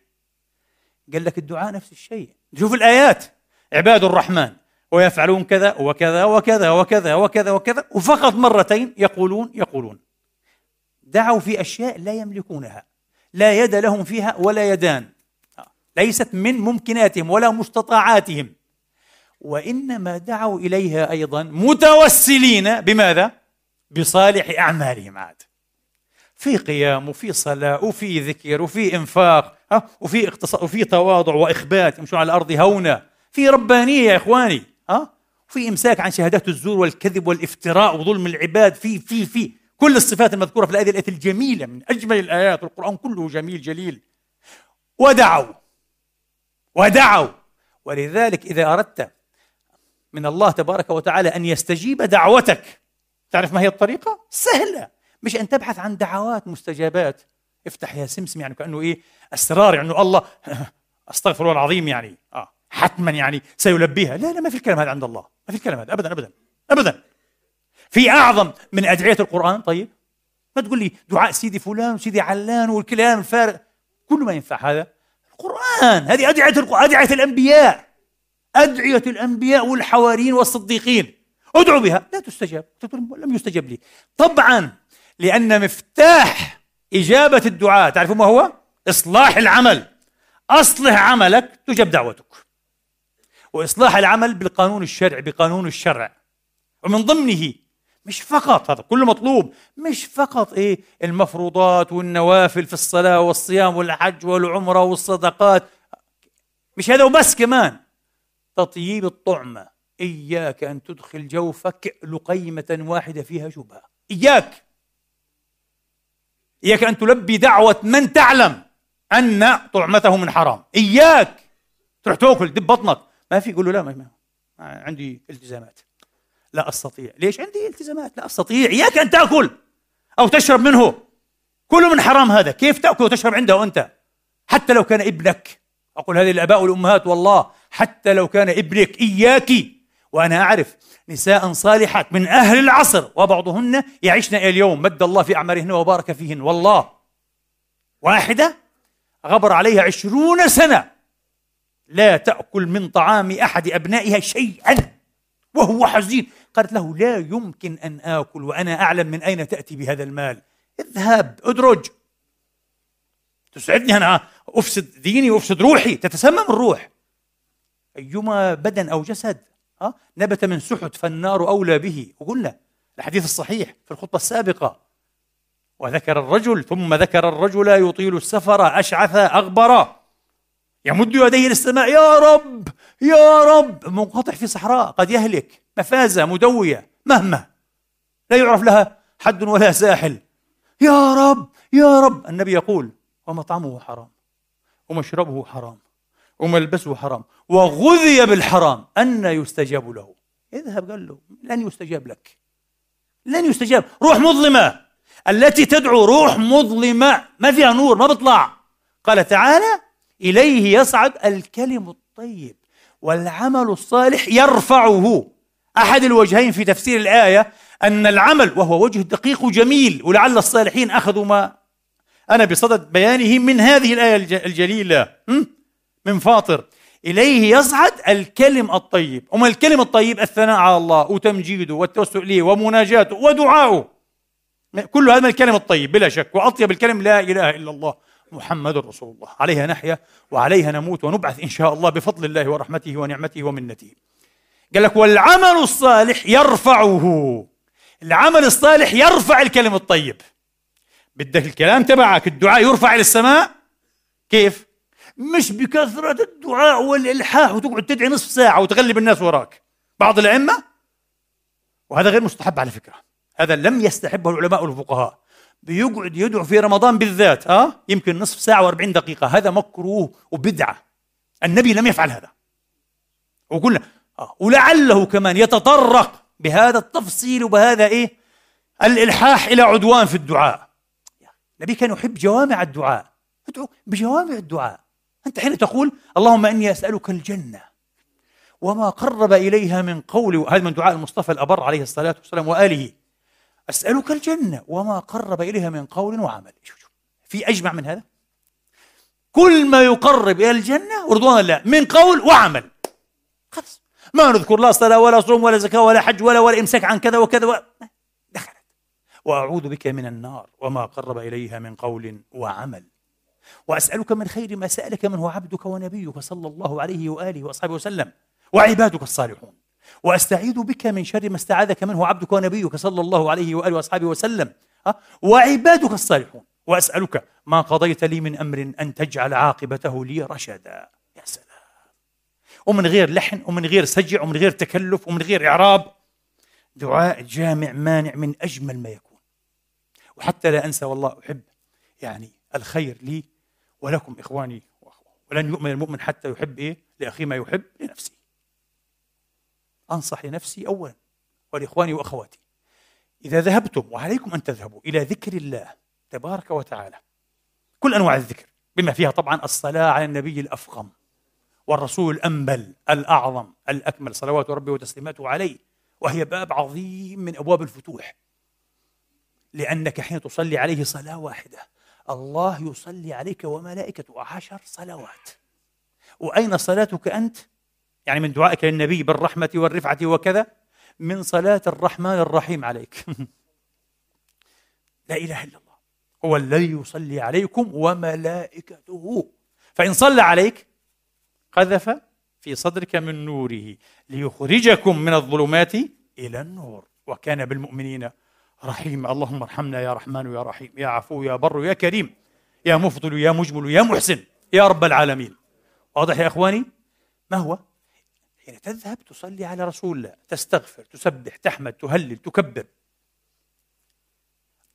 قال لك الدعاء نفس الشيء. شوف الآيات. عباد الرحمن ويفعلون كذا وكذا وكذا وكذا وكذا وكذا وفقط مرتين يقولون يقولون. دعوا في أشياء لا يملكونها. لا يد لهم فيها ولا يدان. ليست من ممكناتهم ولا مستطاعاتهم. وإنما دعوا إليها أيضا متوسلين بماذا؟ بصالح أعمالهم عاد. في قيام وفي صلاة وفي ذكر وفي إنفاق ها وفي اقتصاد وفي تواضع وإخبات يمشون على الأرض هونا. في ربانية يا إخواني ها في إمساك عن شهادات الزور والكذب والإفتراء وظلم العباد. في في في. كل الصفات المذكورة في الآية الايه الجميلة من أجمل الآيات القرآن كله جميل جليل. ودعوا ودعوا. ولذلك إذا أردت من الله تبارك وتعالى أن يستجيب دعوتك تعرف ما هي الطريقة؟ سهلة. مش أن تبحث عن دعوات مستجابات. افتح يا سمسم يعني كأنه إيه؟ أسرار يعني الله. أستغفر الله العظيم يعني. آه حتما يعني سيلبيها. لا لا ما في الكلام هذا عند الله. ما في الكلام هذا. ابدا ابدا ابدا. في أعظم من أدعية القرآن. طيب ما تقول لي دعاء سيدي فلان وسيدي علان والكلام الفارغ؟ كله ما ينفع هذا. القرآن هذه أدعية أدعية الأنبياء. أدعية الأنبياء والحواريين والصديقين. ادعوا بها. لا تستجاب. لم يستجب لي. طبعا لأن مفتاح إجابة الدعاء تعرفوا ما هو؟ إصلاح العمل. أصلح عملك تجب دعوتك. وإصلاح العمل بالقانون الشرعي بقانون الشرع. ومن ضمنه مش فقط هذا كله مطلوب. مش فقط إيه المفروضات والنوافل في الصلاة والصيام والحج والعمرة والصدقات. مش هذا وبس كمان. تطييب الطعمة. إياك أن تدخل جوفك لقيمة واحدة فيها شبهة. إياك. إياك أن تلبي دعوة من تعلم أن طعمته من حرام. إياك. تروح تاكل دب بطنك. ما في يقول له لا ما عندي التزامات. لا أستطيع. ليش؟ عندي التزامات. لا أستطيع. إياك أن تأكل أو تشرب منه. كله من حرام هذا. كيف تأكل وتشرب عنده أنت؟ حتى لو كان ابنك. أقول هذه الآباء والأمهات والله. حتى لو كان ابنك إياك. وأنا أعرف نساء صالحات من أهل العصر وبعضهن يعيشن إلى اليوم. مد الله في أعمارهن وبارك فيهن. والله. واحدة غبر عليها عشرون سنة. لا تأكل من طعام أحد أبنائها شيئا. وهو حزين. قالت له لا يمكن أن آكل وأنا أعلم من أين تأتي بهذا المال. اذهب ادرج. تسعدني أنا أفسد ديني وأفسد روحي تتسمم الروح. أيما بدن أو جسد ها نبت من سحت فالنار أولى به. وقلنا الحديث الصحيح في الخطبة السابقة. وذكر الرجل ثم ذكر الرجل يطيل السفر أشعث أغبر. يمد يديه للسماء. يا رب يا رب. منقطع في صحراء قد يهلك. مفازة مدوية مهمة. لا يعرف لها حد ولا ساحل. يا رب يا رب. النبي يقول ومطعمه حرام ومشربه حرام وملبسه حرام وغذي بالحرام. أن يستجاب له. اذهب قال له لن يستجاب لك. لن يستجاب. روح مظلمة. التي تدعو روح مظلمة. ما فيها نور ما بيطلع قال تعالى إليه يصعد الكلم الطيب والعمل الصالح يرفعه. أحد الوجهين في تفسير الآية أن العمل وهو وجه دقيق جميل ولعل الصالحين أخذوا ما أنا بصدد بيانه من هذه الآية الجليلة. من فاطر. إليه يصعد الكلم الطيب. وما الكلم الطيب؟ الثناء على الله وتمجيده والتوسل إليه ومناجاته ودعاؤه. كل هذا الكلم الطيب بلا شك. وأطيب الكلم لا إله إلا الله. محمد رسول الله. عليها نحيا وعليها نموت ونبعث إن شاء الله بفضل الله ورحمته ونعمته ومنته. قال لك والعمل الصالح يرفعه. العمل الصالح يرفع الكلم الطيب. بدك الكلام تبعك الدعاء يرفع إلى السماء؟ كيف؟ مش بكثرة الدعاء والإلحاح وتقعد تدعي نصف ساعة وتغلب الناس وراك. بعض الأئمة؟ وهذا غير مستحب على فكرة. هذا لم يستحبه العلماء والفقهاء. بيقعد يدعو في رمضان بالذات ها؟ أه؟ يمكن نصف ساعة و40 دقيقة. هذا مكروه وبدعة. النبي لم يفعل هذا. وقلنا آه. ولعله كمان يتطرق بهذا التفصيل وبهذا إيه؟ الإلحاح إلى عدوان في الدعاء. النبي كان يحب جوامع الدعاء. ادعو بجوامع الدعاء. أنت حين تقول اللهم إني أسألك الجنة وما قرب إليها من قول هذا من دعاء المصطفى الأبر عليه الصلاة والسلام وآله. أسألك الجنة وما قرب إليها من قول وعمل. في أجمع من هذا؟ كل ما يقرب إلى الجنة ورضوان الله من قول وعمل. خلاص. ما نذكر لا صلاة ولا صوم ولا زكاة ولا حج ولا ولا إمساك عن كذا وكذا و... دخلت. وأعوذ بك من النار وما قرب إليها من قول وعمل. وأسألك من خير ما سألك منه عبدك ونبيك صلى الله عليه وآله وأصحابه وسلم وعبادك الصالحون. وأستعيذ بك من شر ما استعاذك منه عبدك ونبيك صلى الله عليه وآله وأصحابه وسلم. وعبادك الصالحون. وأسألك ما قضيت لي من أمر أن تجعل عاقبته لي رشدا. يا سلام. ومن غير لحن ومن غير سجع ومن غير تكلف ومن غير إعراب. دعاء جامع مانع من أجمل ما يكون. وحتى لا أنسى والله أحب يعني الخير لي ولكم إخواني ولن يؤمن المؤمن حتى يحب إيه؟ لأخيه ما يحب لنفسه. أنصح لنفسي أولا ولإخواني وأخواتي. إذا ذهبتم وعليكم أن تذهبوا إلى ذكر الله تبارك وتعالى كل أنواع الذكر بما فيها طبعا الصلاة على النبي الأفخم والرسول الأنبل الأعظم الأكمل صلوات ربي وتسليماته عليه وهي باب عظيم من أبواب الفتوح. لأنك حين تصلي عليه صلاة واحدة الله يصلي عليك وملائكته عشر صلوات. وأين صلاتك أنت؟ يعني من دعائك للنبي بالرحمة والرفعة وكذا من صلاة الرحمن الرحيم عليك. لا إله إلا الله. هو الذي يصلي عليكم وملائكته. فإن صلى عليك قذف في صدرك من نوره ليخرجكم من الظلمات إلى النور. وكان بالمؤمنين رحيما اللهم ارحمنا يا رحمن يا رحيم. يا عفو يا بر يا كريم. يا مفضل يا مجمل يا محسن يا رب العالمين. واضح يا إخواني؟ ما هو؟ حين تذهب تصلي على رسول الله تستغفر تسبح تحمد تهلل تكبر.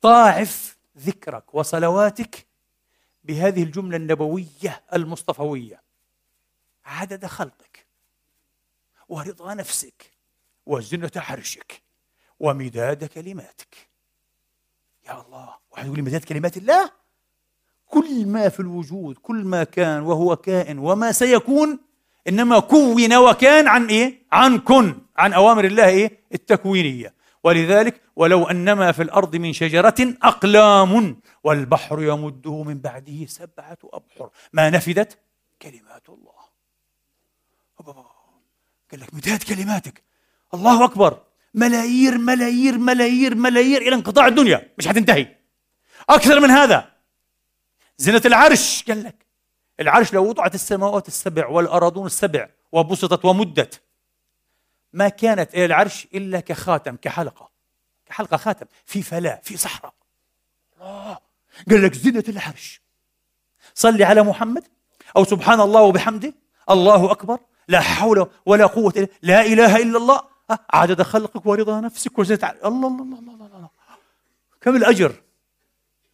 ضاعف ذكرك وصلواتك بهذه الجملة النبوية المصطفوية. عدد خلقك ورضا نفسك وزنة عرشك ومداد كلماتك. يا الله واحد يقول مداد كلمات الله؟ كل ما في الوجود كل ما كان وهو كائن وما سيكون إنما كون وكان عن إيه؟ عن كن عن أوامر الله إيه؟ التكوينية. ولذلك ولو أنما في الأرض من شجرة أقلام والبحر يمده من بعده سبعة أبحر. ما نفدت؟ كلمات الله. قال لك مداد كلماتك. الله أكبر. ملايير ملايير ملايير ملايير إلى انقطاع الدنيا. مش حتنتهي. أكثر من هذا. زنة العرش قال لك. العرش لو وضعت السماوات السبع والأراضون السبع وبسطت ومدت ما كانت إلى العرش إلا كخاتم كحلقة كحلقة خاتم في فلاة في صحراء. الله! قال لك زنة العرش. صلي على محمد. أو سبحان الله وبحمده. الله أكبر. لا حول ولا قوة إلا لا إله إلا الله. عدد خلقك ورضا نفسك وزيت الله الله الله الله الله, الله. كم الأجر؟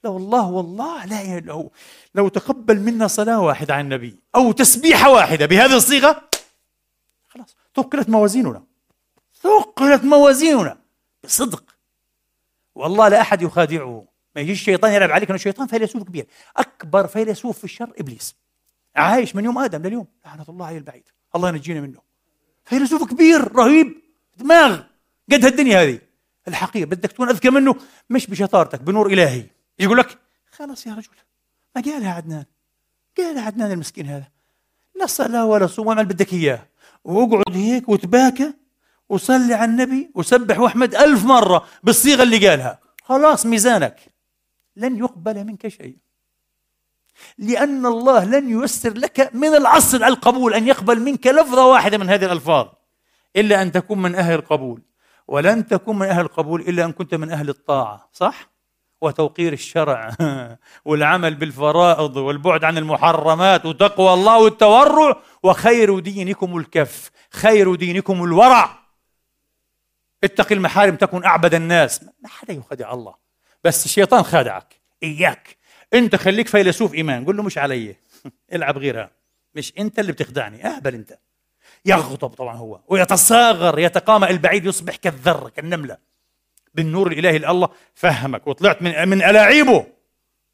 لا والله والله لا لو لو تقبل منا صلاة واحدة عن النبي أو تسبيحة واحدة بهذه الصيغة خلاص ثقلت موازيننا. ثقلت موازيننا بصدق. والله لا أحد يخادعه. ما يجي الشيطان يلعب عليك أنه الشيطان فيلسوف كبير. أكبر فيلسوف في الشر إبليس. عايش من يوم آدم لليوم. لعنة الله عليه البعيد. الله ينجينا منه. فيلسوف كبير رهيب دماغ. قد هالدنيا هذه. الحقيقة بدك تكون أذكى منه مش بشطارتك بنور إلهي. يقول لك خلاص يا رجل ما قالها عدنان قالها عدنان المسكين هذا. لا صلاة ولا صوم وما بدك إياه. واقعد هيك وتباكى وصلي على النبي وسبح وأحمد ألف مرة بالصيغة اللي قالها. خلاص ميزانك. لن يقبل منك شيء. لأن الله لن ييسر لك من العصر القبول أن يقبل منك لفظة واحدة من هذه الألفاظ. إلا أن تكون من أهل القبول ولن تكون من أهل القبول إلا أن كنت من أهل الطاعة صح؟ وتوقير الشرع والعمل بالفرائض والبعد عن المحرمات وتقوى الله والتورع وخير دينكم الكف خير دينكم الورع. اتق المحارم تكن أعبد الناس. ما حدا يخدع الله. بس الشيطان خادعك. إياك. أنت خليك فيلسوف إيمان. قل له مش علي. العب غيرها. مش أنت اللي بتخدعني. أهبل أنت. يغضب طبعا هو. ويتصاغر. يتقامأ البعيد يصبح كالذرة كالنملة. بالنور الإلهي الله فهمك وطلعت من من ألاعيبه.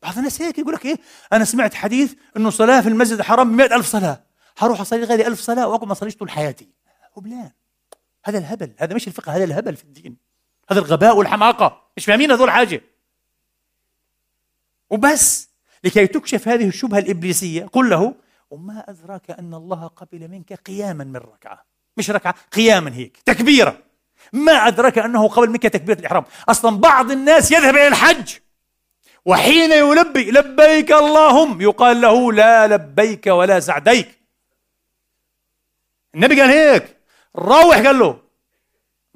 بعض الناس هيك يقول لك إيه؟ أنا سمعت حديث إنه صلاة في المسجد الحرام ب ألف صلاة. هروح أصلي غيري ألف صلاة وأقعد ما أصليش طول حياتي. هبلان هذا الهبل. هذا مش الفقه هذا الهبل في الدين. هذا الغباء والحماقة. مش فاهمين هذول حاجة. وبس. لكي تكشف هذه الشبهة الإبليسية قل له وما أدراك أن الله قبل منك قياما من ركعة. مش ركعة قياما هيك تكبيرة ما أدرك أنه قبل منك تكبيرة الإحرام. أصلا بعض الناس يذهب إلى الحج وحين يلبي لبيك اللهم. يقال له لا لبيك ولا سعديك. النبي قال هيك. روح قال له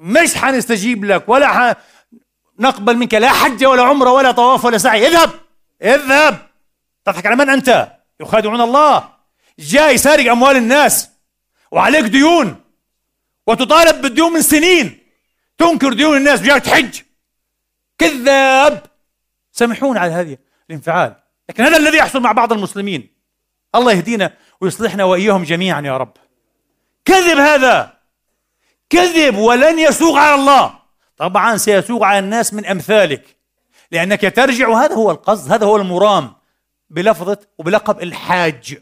مش حنستجيب لك ولا ح... نقبل منك لا حج ولا عمرة ولا طواف ولا سعي. اذهب اذهب. تضحك على من أنت؟ يخادعون الله. جاي سارق أموال الناس وعليك ديون وتطالب بالديون من سنين. تنكر ديون الناس وجاي تحج كذاب. سامحون على هذه الانفعال لكن هذا الذي يحصل مع بعض المسلمين. الله يهدينا ويصلحنا وإياهم جميعا يا رب. كذب هذا. كذب ولن يسوق على الله. طبعا سيسوق على الناس من أمثالك لأنك ترجع وهذا هو القصد هذا هو المرام بلفظة وبلقب الحاج.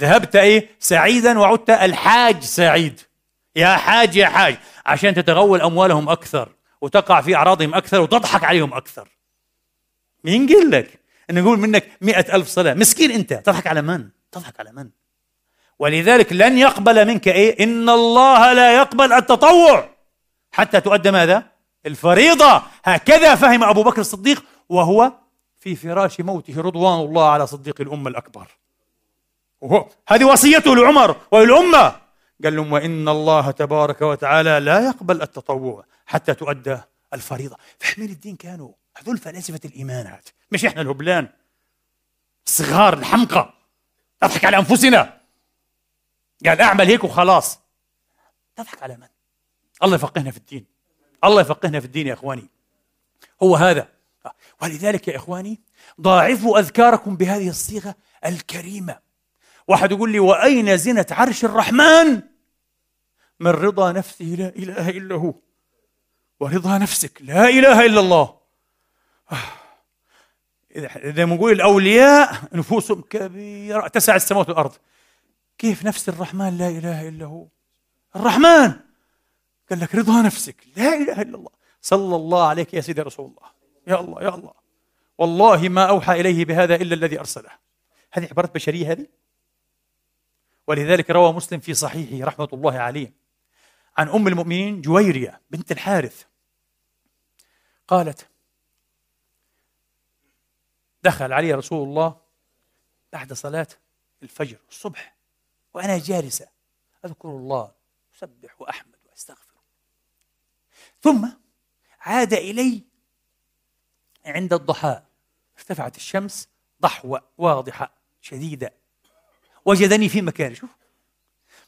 ذهبت إيه؟ سعيدا وعدت الحاج سعيد. يا حاج يا حاج عشان تتغول أموالهم أكثر وتقع في أعراضهم أكثر وتضحك عليهم أكثر. مين قال لك انه يقول منك مئة ألف صلاة؟ مسكين أنت. تضحك على من؟ تضحك على من؟ ولذلك لن يقبل منك إيه؟ إن الله لا يقبل التطوع. حتى تؤدى ماذا؟ الفريضة. هكذا فهم أبو بكر الصديق وهو في فراش موته رضوان الله على صديق الأمة الأكبر. هذه وصيته لعمر وللأمة. قال لهم وإن الله تبارك وتعالى لا يقبل التطوع حتى تؤدى الفريضة. فاهمين الدين كانوا هذول فلاسفة الإيمانات مش إحنا الهبلان. الصغار الحمقى. نضحك على أنفسنا. قال أعمل هيك وخلاص. تضحك على من؟ الله يفقهنا في الدين. الله يفقهنا في الدين يا إخواني. هو هذا. ولذلك يا إخواني ضاعفوا أذكاركم بهذه الصيغة الكريمة. واحد يقول لي وأين زنة عرش الرحمن؟ من رضا نفسه لا إله إلا هو. ورضا نفسك لا إله إلا الله. إذا نقول الأولياء نفوسهم كبيرة تسع السماوات والأرض. كيف نفس الرحمن لا إله إلا هو؟ الرحمن! قال لك رضا نفسك لا إله إلا الله. صلى الله عليك يا سيدي رسول الله. يا الله يا الله. والله ما أوحى إليه بهذا إلا الذي أرسله. هذه عبارة بشرية هذه؟ ولذلك روى مسلم في صحيحه رحمة الله عليه. عن أم المؤمنين جويرية بنت الحارث. قالت دخل علي رسول الله بعد صلاة الفجر الصبح وأنا جالسة أذكر الله أسبح وأحمد وأستغفر. ثم عاد إلي عند الضحى ارتفعت الشمس ضحوة واضحة شديدة وجدني في مكاني. شوف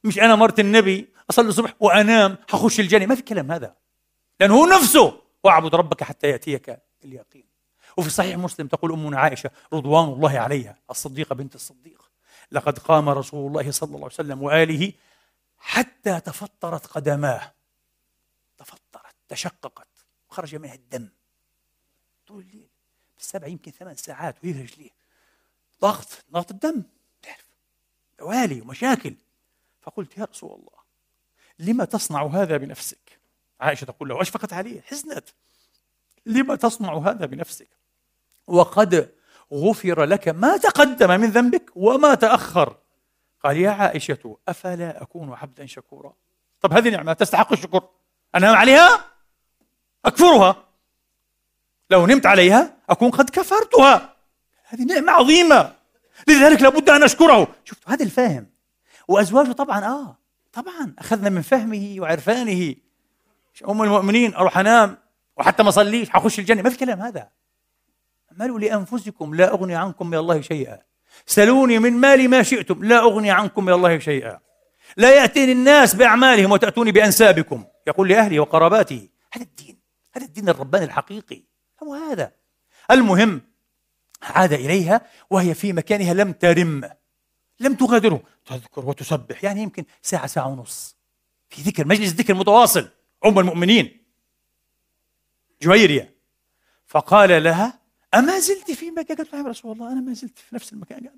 مش أنا مرت النبي أصلي الصبح وأنام حخش الجنة. ما في كلام هذا. لأنه هو نفسه. واعبد ربك حتى يأتيك اليقين. وفي صحيح مسلم تقول أمنا عائشة رضوان الله عليها الصديقة بنت الصديق. لقد قام رسول الله صلى الله عليه وسلم وآله حتى تفطرت قدماه. تفطرت تشققت وخرج منها الدم. طول الليل. بالسبع يمكن ثمان ساعات وهي رجليه. ضغط ضغط الدم. تعرف دوالي ومشاكل. فقلت يا رسول الله لما تصنع هذا بنفسك؟ عائشة تقول له أشفقت عليه حزنت. لما تصنع هذا بنفسك؟ وقد غفر لك ما تقدم من ذنبك وما تأخر. قال يا عائشة أفلا أكون عبدا شكورا؟ طب هذه نعمة تستحق الشكر. أنام عليها؟ أكفرها. لو نمت عليها أكون قد كفرتها. هذه نعمة عظيمة. لذلك لابد أن أشكره. شفت هذا الفاهم. وأزواجه طبعا آه. طبعا أخذنا من فهمه وعرفانه. أم المؤمنين أروح أنام وحتى ما أصليش حخش الجنة. ما في كلام هذا. اعملوا لأنفسكم لا أغني عنكم من الله شيئا. سلوني من مالي ما شئتم لا أغني عنكم من الله شيئا. لا يأتيني الناس بأعمالهم وتأتوني بأنسابكم. يقول لأهله وقراباته هذا الدين هذا الدين الرباني الحقيقي. هو هذا. المهم عاد إليها وهي في مكانها لم ترم. لم تغادره. تذكر وتسبح يعني يمكن ساعة ساعة ونص. في ذكر مجلس ذكر متواصل. أم المؤمنين. جويرية فقال لها أما زلت في مكان؟ قالت يا رسول الله أنا ما زلت في نفس المكان.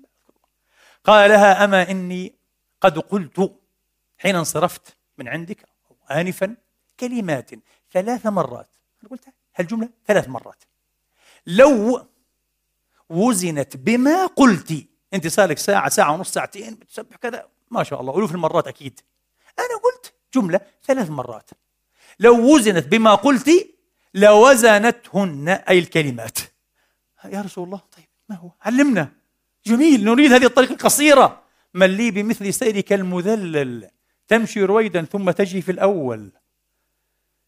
قال لها أما إني قد قلت حين انصرفت من عندك آنفا كلمات ثلاث مرات. أنا قلت هالجملة ثلاث مرات. لو وزنت بما قلت انت صار لك ساعة ساعة ونص ساعتين بتسبح كذا. ما شاء الله ألوف المرات أكيد. أنا قلت جملة ثلاث مرات. لو وزنت بما قلت لوزنتهن أي الكلمات. يا رسول الله طيب ما هو؟ علمنا. جميل نريد هذه الطريقة القصيرة. من لي بمثل سيرك المذلل. تمشي رويدا ثم تجي في الأول.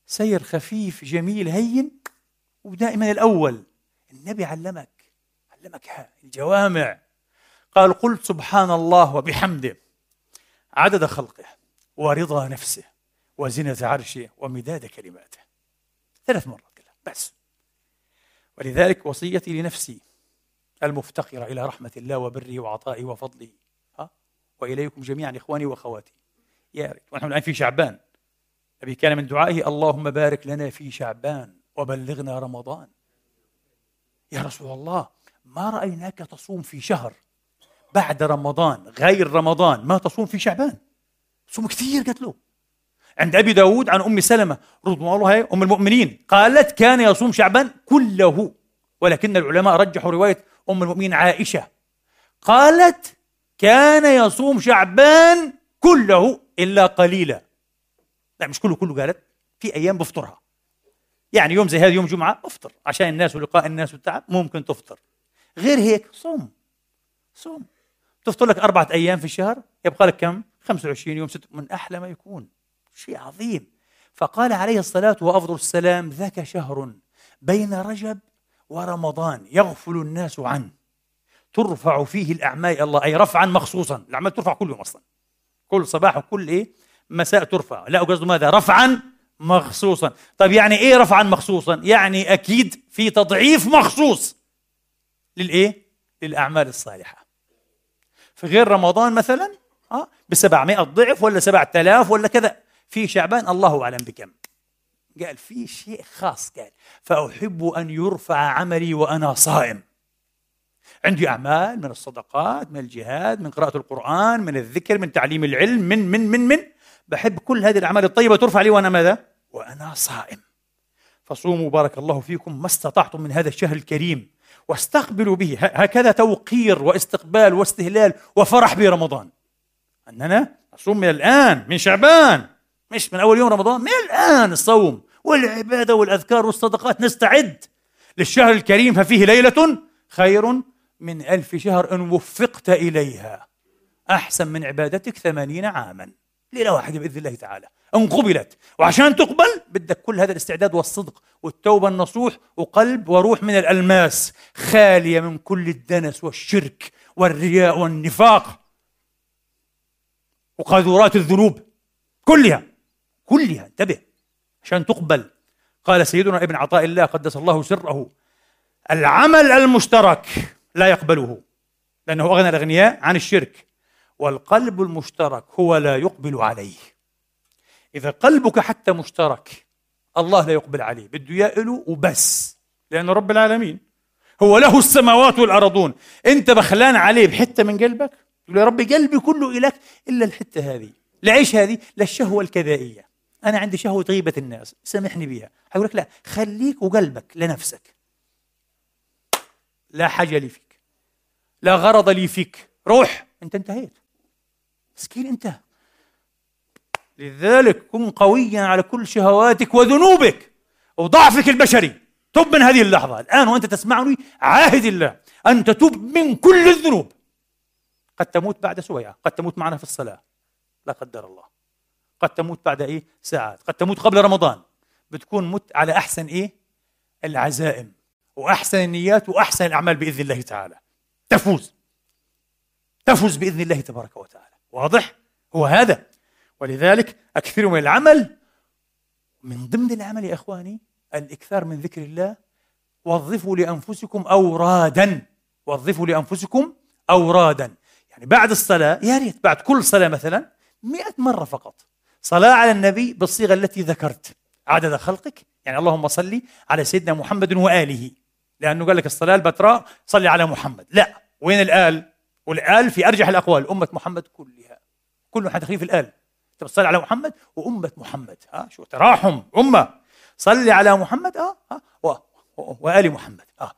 سير خفيف جميل هين. ودائما الأول. النبي علمك علمك الجوامع. قال قلت سبحان الله وبحمده. عدد خلقه ورضا نفسه وزنة عرشه ومداد كلماته. ثلاث مرات كلها بس. ولذلك وصيتي لنفسي المفتقرة إلى رحمة الله وبره وعطائه وفضله. ها؟ وإليكم جميعا إخواني وأخواتي. يا ريت. ونحن الآن في شعبان. النبي كان من دعائه اللهم بارك لنا في شعبان وبلغنا رمضان. يا رسول الله ما رأيناك تصوم في شهر؟ بعد رمضان غير رمضان ما تصوم في شعبان. صوم كثير قالت له عند أبي داود عن أم سلمة رضوان الله أم المؤمنين قالت كان يصوم شعبان كله ولكن العلماء رجحوا رواية أم المؤمنين عائشة. قالت كان يصوم شعبان كله إلا قليلا. لا مش كله كله قالت في أيام بفطرها. يعني يوم زي هذا يوم جمعة افطر. عشان الناس ولقاء الناس والتعب ممكن تفطر. غير هيك صوم. صوم. تفطر لك أربعة أيام في الشهر يبقى لك كم؟ 25 يوم ست من أحلى ما يكون. شيء عظيم. فقال عليه الصلاة وأفضل السلام ذاك شهر بين رجب ورمضان يغفل الناس عنه. ترفع فيه الأعمال الله أي رفعا مخصوصا. الأعمال ترفع كل يوم أصلا. كل صباح وكل إيه؟ مساء ترفع. لا قصده ماذا؟ رفعا مخصوصا. طيب يعني إيه رفعا مخصوصا؟ يعني أكيد في تضعيف مخصوص للإيه؟ للأعمال الصالحة. في غير رمضان مثلا آه ب 700 ضعف ولا 7000 ولا كذا. في شعبان الله أعلم بكم. قال في شيء خاص قال فأحب أن يرفع عملي وأنا صائم. عندي أعمال من الصدقات من الجهاد من قراءة القرآن من الذكر من تعليم العلم من من من من. بحب كل هذه الأعمال الطيبة ترفع لي وأنا ماذا؟ وأنا صائم. فصوموا بارك الله فيكم ما استطعتم من هذا الشهر الكريم. واستقبلوا به. هكذا توقير واستقبال واستهلال وفرح برمضان أننا نصوم من الآن من شعبان. مش من أول يوم رمضان من الآن الصوم. والعبادة والأذكار والصدقات نستعد للشهر الكريم. ففيه ليلة خير من ألف شهر إن وفقت إليها. أحسن من عبادتك ثمانين عاما. ليلة واحدة بإذن الله تعالى. إن قبلت. وعشان تقبل بدك كل هذا الاستعداد والصدق والتوبة النصوح وقلب وروح من الألماس خالية من كل الدنس والشرك والرياء والنفاق وقاذورات الذنوب. كلها. كلها. انتبه. عشان تقبل. قال سيدنا ابن عطاء الله قدس الله سره. العمل المشترك لا يقبله لأنه أغنى الأغنياء عن الشرك. والقلب المشترك هو لا يقبل عليه. إذا قلبك حتى مشترك الله لا يقبل عليه. بده يأله وبس لأنه رب العالمين هو له السماوات والأرضون. أنت بخلان عليه بحتة من قلبك؟ تقول يا ربي قلبي كله إليك إلا الحتة هذه لعيش هذه للشهوة الكذائية. أنا عندي شهوة غيبة الناس سامحني بها حيقول لك لا خليك وقلبك لنفسك. لا حاجة لي فيك لا غرض لي فيك. روح أنت انتهيت. مسكين أنت. لذلك كن قويا على كل شهواتك وذنوبك وضعفك البشري. تب من هذه اللحظة. الآن وأنت تسمعني عاهد الله أن تتوب من كل الذنوب. قد تموت بعد سويعة قد تموت معنا في الصلاة. لا قدر الله. قد تموت بعد إيه؟ ساعات. قد تموت قبل رمضان. بتكون مت على أحسن إيه؟ العزائم. وأحسن النيات وأحسن الأعمال بإذن الله تعالى. تفوز. تفوز بإذن الله تبارك وتعالى. واضح؟ هو هذا. ولذلك أكثروا من العمل من ضمن العمل يا إخواني الإكثار من ذكر الله وظفوا لأنفسكم أورادا. وظفوا لأنفسكم أورادا. يعني بعد الصلاة يا ريت بعد كل صلاة مثلا مئة مرة فقط. صلاة على النبي بالصيغة التي ذكرت. عدد خلقك. يعني اللهم صل على سيدنا محمد وآله. لأنه قال لك الصلاة البتراء صلي على محمد. لا. وين الآل؟ والآل في أرجح الأقوال أمة محمد كلها. كل حد في الآل. تصلي على محمد؟ وأمة محمد. ها شو تراحم. أمة. صلي على محمد آه, آه و... و... وآل محمد آه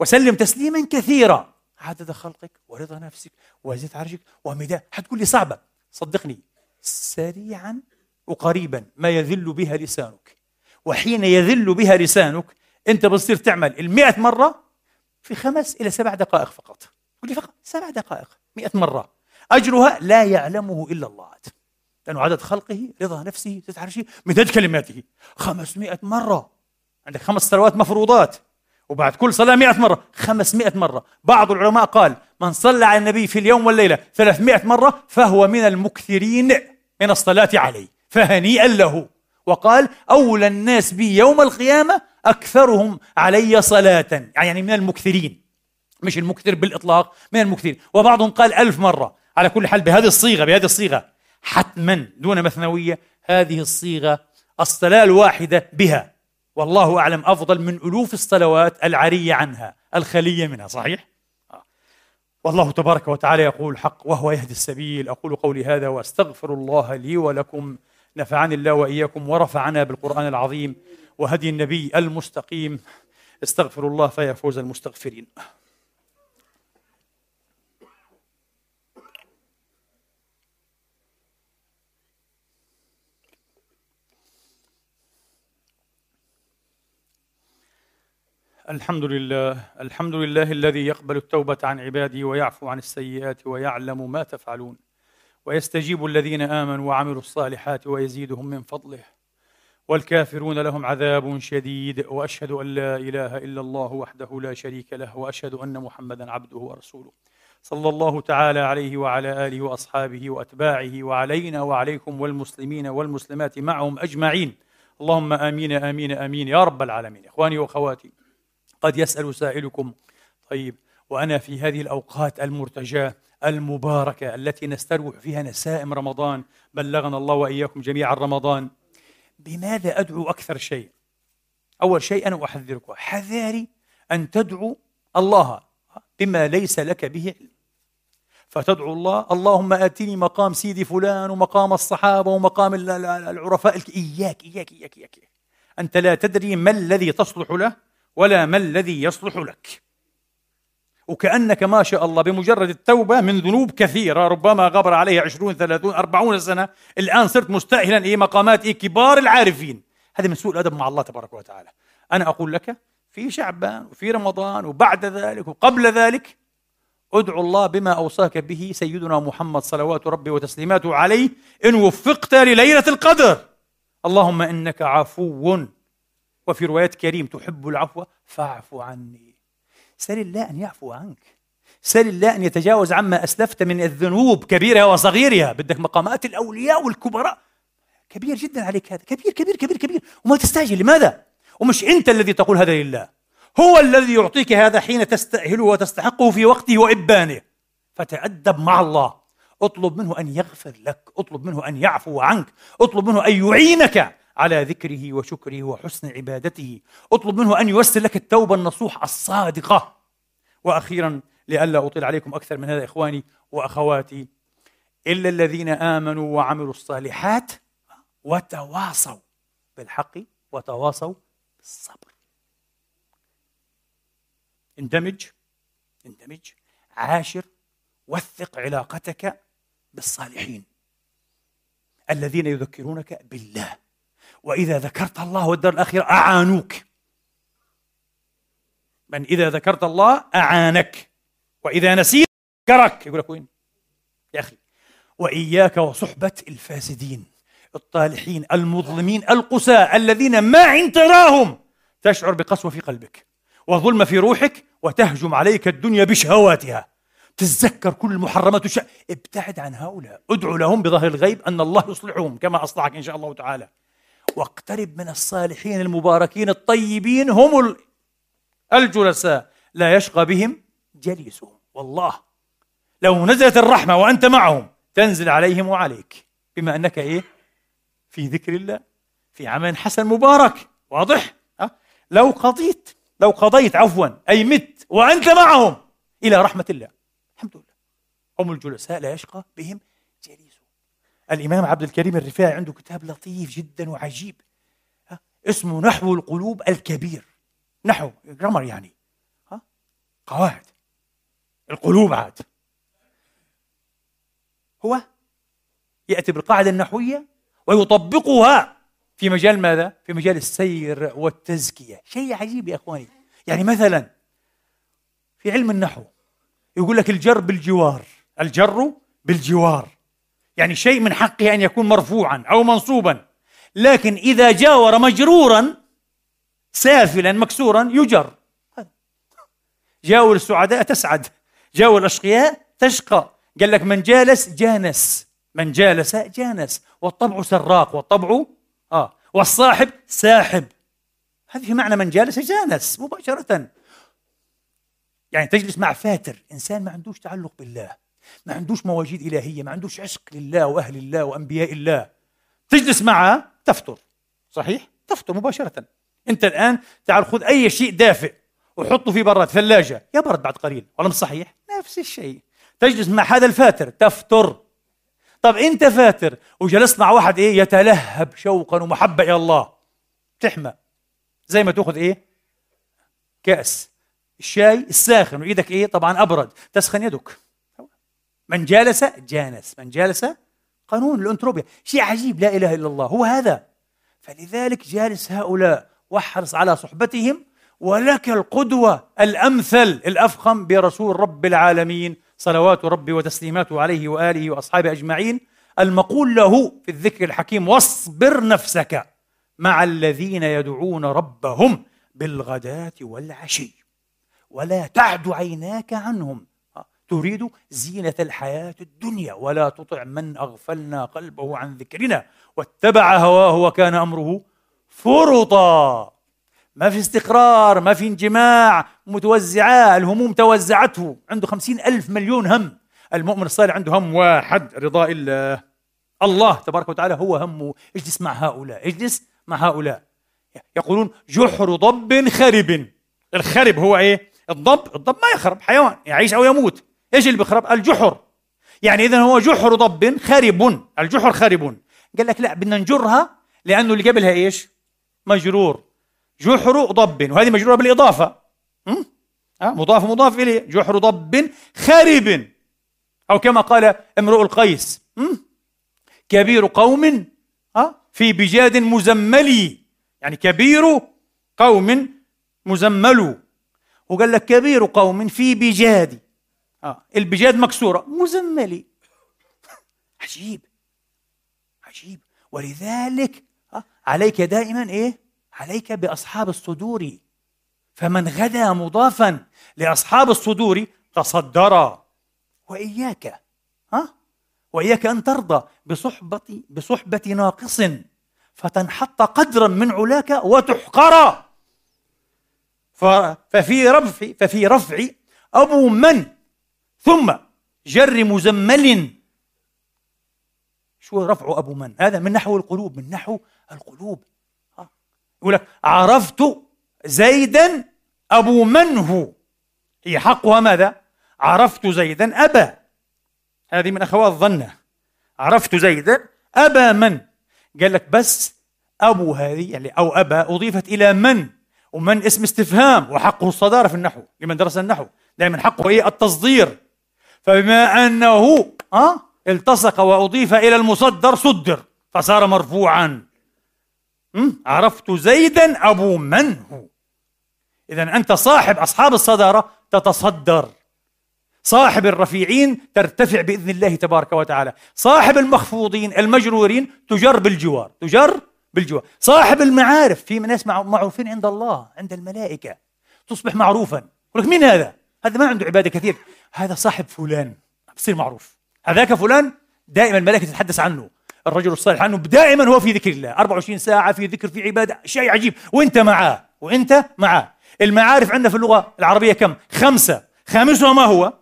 وسلم تسليما كثيرا. عدد خلقك ورضا نفسك وزيت عرشك ومداد حتقول لي صعبة. صدقني. سريعا وقريبا. ما يذل بها لسانك. وحين يذل بها لسانك أنت بتصير تعمل المئة مرة في خمس إلى سبع دقائق فقط. لي فقط سبع دقائق مئة مرة. أجرها لا يعلمه إلا الله. لأنه عدد خلقه رضا نفسه زيت عرشه مداد كلماته. خمسمائة مرة. عندك خمس صلوات مفروضات. وبعد كل صلاة مئة مرة. خمسمائة مرة. بعض العلماء قال من صلى على النبي في اليوم والليلة ثلاثمائة مرة فهو من المكثرين من الصلاة عليه. فهنيئا له. وقال أولى الناس بي يوم القيامة أكثرهم علي صلاة. يعني من المكثرين. مش المكثر بالإطلاق من المكثرين؟ وبعضهم قال ألف مرة. على كل حال بهذه الصيغة بهذه الصيغة حتما دون مثنوية هذه الصيغة الصلاة الواحدة بها. والله أعلم أفضل من ألوف الصلوات العرية عنها الخلية منها صحيح؟ آه. والله تبارك وتعالى يقول الحق وهو يهدي السبيل. أقول قولي هذا وأستغفر الله لي ولكم. نفعني الله وإياكم ورفعنا بالقرآن العظيم. وهدي النبي المستقيم. استغفر الله فيفوز المستغفرين. الحمد لله الحمد لله الذي يقبل التوبة عن عباده ويعفو عن السيئات ويعلم ما تفعلون. ويستجيب الذين آمنوا وعملوا الصالحات ويزيدهم من فضله. والكافرون لهم عذاب شديد. وأشهد أن لا إله إلا الله وحده لا شريك له. وأشهد أن محمدا عبده ورسوله. صلى الله تعالى عليه وعلى آله وأصحابه وأتباعه وعلينا وعليكم والمسلمين والمسلمات معهم أجمعين. اللهم آمين آمين آمين. يا رب العالمين. إخواني وأخواتي قد يسأل سائلكم طيب وأنا في هذه الأوقات المرتجاة المباركة التي نستروح فيها نسائم رمضان بلغنا الله وإياكم جميعا رمضان بماذا أدعو أكثر شيء؟ أول شيء أنا أحذركم حذاري أن تدعو الله بما ليس لك به علم. فتدعو الله اللهم آتني مقام سيدي فلان ومقام الصحابة ومقام العرفاء. إياك إياك إياك إياك. أنت لا تدري ما الذي تصلح له ولا ما الذي يصلح لك. وكأنك ما شاء الله بمجرد التوبة من ذنوب كثيرة ربما غبر عليها عشرون ثلاثون أربعون سنة الآن صرت مستأهلا إيه مقامات إيه؟ كبار العارفين. هذا من سوء الأدب مع الله تبارك وتعالى. أنا أقول لك في شعبان وفي رمضان وبعد ذلك وقبل ذلك ادعو الله بما أوصاك به سيدنا محمد صلوات ربي وتسليماته عليه إن وفقت لليلة القدر. اللهم إنك عفو وفي روايات كريم تحب العفو فاعف عني. سل الله أن يعفو عنك. سل الله أن يتجاوز عما أسلفت من الذنوب كبيرها وصغيرها. بدك مقامات الأولياء والكبراء. كبير جدا عليك هذا. كبير كبير كبير كبير. وما تستعجل. لماذا؟ ومش أنت الذي تقول هذا لله. هو الذي يعطيك هذا حين تستأهله وتستحقه في وقته وإبانه. فتأدب مع الله. اطلب منه أن يغفر لك. اطلب منه أن يعفو عنك. اطلب منه أن يعينك. على ذكره وشكره وحسن عبادته. اطلب منه أن ييسر لك التوبة النصوح الصادقة. وأخيرا لئلا أطيل عليكم أكثر من هذا إخواني وأخواتي إلا الذين آمنوا وعملوا الصالحات وتواصوا بالحق وتواصوا بالصبر. اندمج اندمج عاشر وثق علاقتك بالصالحين الذين يذكرونك بالله. وإذا ذكرت الله والدار الآخرة أعانوك. من إذا ذكرت الله أعانك. وإذا نسيت ذكرك. يقول لك وين يا أخي وإياك وصحبة الفاسدين الطالحين المظلمين القساة الذين ما إن تراهم تشعر بقسوة في قلبك وظلم في روحك وتهجم عليك الدنيا بشهواتها. تتذكر كل المحرمات. ابتعد عن هؤلاء. ادعو لهم بظهر الغيب أن الله يصلحهم كما أصلحك إن شاء الله تعالى. واقترب من الصالحين المباركين الطيبين هم الجلساء. لا يشقى بهم جليسهم. والله لو نزلت الرحمة وأنت معهم تنزل عليهم وعليك. بما أنك إيه؟ في ذكر الله في عمل حسن مبارك. واضح؟ أه؟ لو قضيت لو قضيت عفوا أي مت وأنت معهم إلى رحمة الله. الحمد لله. هم الجلساء لا يشقى بهم الإمام عبد الكريم الرفاعي عنده كتاب لطيف جدا وعجيب؟ اسمه نحو القلوب الكبير. نحو جرامر يعني. ها؟ قواعد. القلوب عاد. هو يأتي بالقاعدة النحوية ويطبقها في مجال ماذا؟ في مجال السير والتزكية. شيء عجيب يا أخواني. يعني مثلا في علم النحو يقول لك الجر بالجوار. الجر بالجوار. يعني شيء من حقه أن يكون مرفوعا أو منصوبا. لكن إذا جاور مجرورا سافلا مكسورا يجر. جاور السعداء تسعد. جاور الأشقياء تشقى. قال لك من جالس جانس. من جالس جانس. والطبع سراق. والطبع آه. والصاحب ساحب. هذه معنى من جالس جانس مباشرة. يعني تجلس مع فاتر. إنسان ما عندوش تعلق بالله. ما عندوش مواجيد إلهية ما عندوش عشق لله وأهل الله وأنبياء الله. تجلس معه تفطر. صحيح؟ تفطر مباشرة. أنت الآن تعال خذ أي شيء دافئ وحطه في براد ثلاجة. يبرد بعد قليل ولا مش صحيح؟ نفس الشيء. تجلس مع هذا الفاتر تفطر. طب أنت فاتر وجلست مع واحد إيه يتلهب شوقا ومحبة إلى الله. تحمى. زي ما تأخذ إيه؟ كأس. الشاي الساخن وإيدك إيه؟ طبعا أبرد. تسخن يدك. من جالس جانس من جالس قانون الانتروبيا. شيء عجيب لا إله إلا الله هو هذا. فلذلك جالس هؤلاء واحرص على صحبتهم ولك القدوة الأمثل الأفخم برسول رب العالمين صلوات ربي وتسليماته عليه وآله وأصحابه أجمعين المقول له في الذكر الحكيم واصبر نفسك مع الذين يدعون ربهم بالغداة والعشي ولا تعد عيناك عنهم تريد زينة الحياة الدنيا ولا تطع من أغفلنا قلبه عن ذكرنا. واتبع هواه وكان أمره فرطا. ما في استقرار ما في انجماع متوزعة الهموم توزعته. عنده خمسين ألف مليون هم. المؤمن الصالح عنده هم واحد رضاء الله. الله تبارك وتعالى هو همه. اجلس مع هؤلاء اجلس مع هؤلاء. يقولون جحر ضب خرب. الخرب هو إيه؟ الضب الضب ما يخرب حيوان يعيش أو يموت. إيش اللي بيخرب؟ الجحر. يعني إذا هو جحر ضب خرب الجحر خرب قال لك لا بدنا نجرها لأنه اللي قبلها إيش؟ مجرور. جحر ضب. وهذه مجرورة بالإضافة. أه؟ مضاف مضاف إليه. جحر ضب خرب أو كما قال امرؤ القيس. كبير قوم أه؟ في بجاد مزمل. يعني كبير قوم مزمل. وقال لك كبير قوم في بجاد. آه. البجاد مكسورة. مزملي عجيب. عجيب. ولذلك آه. عليك دائما إيه؟ عليك بأصحاب الصدور. فمن غدا مضافا لأصحاب الصدور تصدر. وإياك ها وإياك أن ترضى بصحبه بصحبة ناقص. فتنحط قدرا من علاك وتحقر. ففي رفع ففي رفع أبو من ثم جر مزمل. شو رفع أبو من؟ هذا من نحو القلوب من نحو القلوب. يقول لك عرفت زيدا أبو من هو؟ هي حقها ماذا؟ عرفت زيدا أبا. هذه من أخوات ظنة. عرفت زيدا أبا من؟ قال لك بس أبو هذه يعني أو أبا أضيفت إلى من؟ ومن اسم استفهام وحقه الصدارة في النحو لمن درس النحو. دائما حقه إيه؟ التصدير. فبما أنه أه التصق وأضيف إلى المصدر صدر فصار مرفوعا. عرفت زيدا أبو من هو. إذا أنت صاحب أصحاب الصدارة تتصدر. صاحب الرفيعين ترتفع بإذن الله تبارك وتعالى. صاحب المخفوضين المجرورين تجر بالجوار تجر بالجوار. صاحب المعارف في ناس معروفين عند الله عند الملائكة. تصبح معروفا. يقول لك مين هذا؟ هذا ما عنده عبادة كثير. هذا صاحب فلان بصير معروف. هذاك فلان دائما الملائكه تتحدث عنه الرجل الصالح عنه دائما هو في ذكر الله. 24 ساعة في ذكر في عبادة شيء عجيب. وأنت معاه وأنت معاه. المعارف عندنا في اللغة العربية كم؟ خمسة. خامسها ما هو؟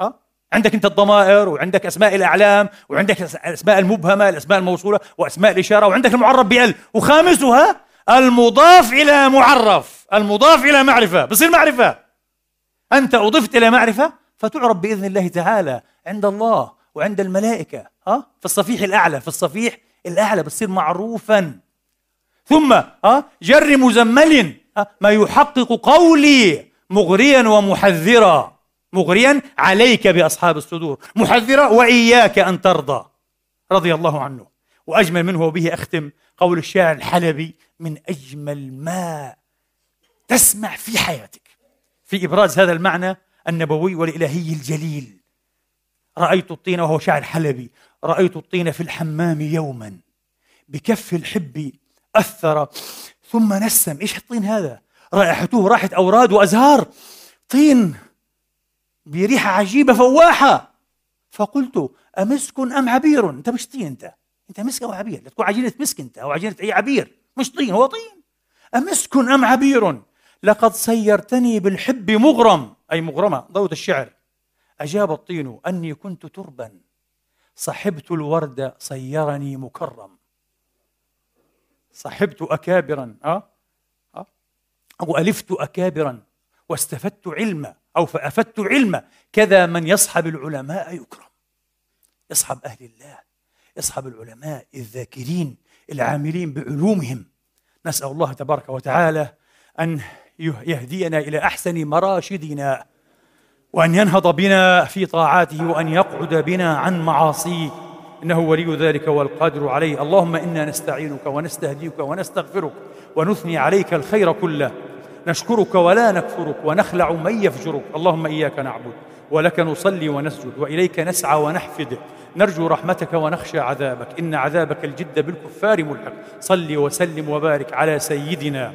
أه؟ عندك أنت الضمائر وعندك أسماء الأعلام وعندك الاسماء المبهمة الأسماء الموصولة وأسماء الإشارة وعندك المعرب بأل. وخامسها المضاف إلى معرف. المضاف إلى معرفة. بصير معرفة. أنت أضفت إلى معرفة؟ فتعرف بإذن الله تعالى عند الله وعند الملائكة ها؟ في الصفيح الأعلى في الصفيح الأعلى بتصير معروفا. ثم ها؟ جر مزمل ما يحقق قولي مغريا ومحذرا. مغريا عليك بأصحاب الصدور. محذرا وإياك أن ترضى. رضي الله عنه. وأجمل منه وبه أختم قول الشاعر الحلبي من أجمل ما تسمع في حياتك. في إبراز هذا المعنى النبوي والإلهي الجليل. رأيت الطين وهو شاعر حلبي رأيت الطين في الحمام يوما. بكف الحب أثر. ثم نسم. إيش الطين هذا؟ رائحته رائحه أوراد وأزهار. طين بريحة عجيبة فواحة. فقلت أمسك أم عبير؟ أنت مش طين أنت. أنت مسك أو عبير؟ لا تكون عجينة مسك أنت أو عجينة أي عبير. مش طين هو طين. أمسك أم عبير؟ لقد سيرتني بالحب مغرم. أي مغرمة ضوء الشعر. أجاب الطين أني كنت تربا. صحبت الورد صيرني مكرم. صحبت اكابرا أه؟ أه؟ أو الفت اكابرا. واستفدت علما أو فأفدت علما كذا من يصحب العلماء يكرم. يصحب أهل الله يصحب العلماء الذاكرين العاملين بعلومهم. نسأل الله تبارك وتعالى أن يهدينا إلى أحسن مراشدنا وأن ينهض بنا في طاعاته وأن يقعد بنا عن معاصيه. إنه ولي ذلك والقادر عليه. اللهم إنا نستعينك ونستهديك ونستغفرك ونثني عليك الخير كله. نشكرك ولا نكفرك ونخلع من يفجرك. اللهم إياك نعبد ولك نصلي ونسجد وإليك نسعى ونحفد. نرجو رحمتك ونخشى عذابك. إن عذابك الجد بالكفار ملحق. صل وسلم وبارك على سيدنا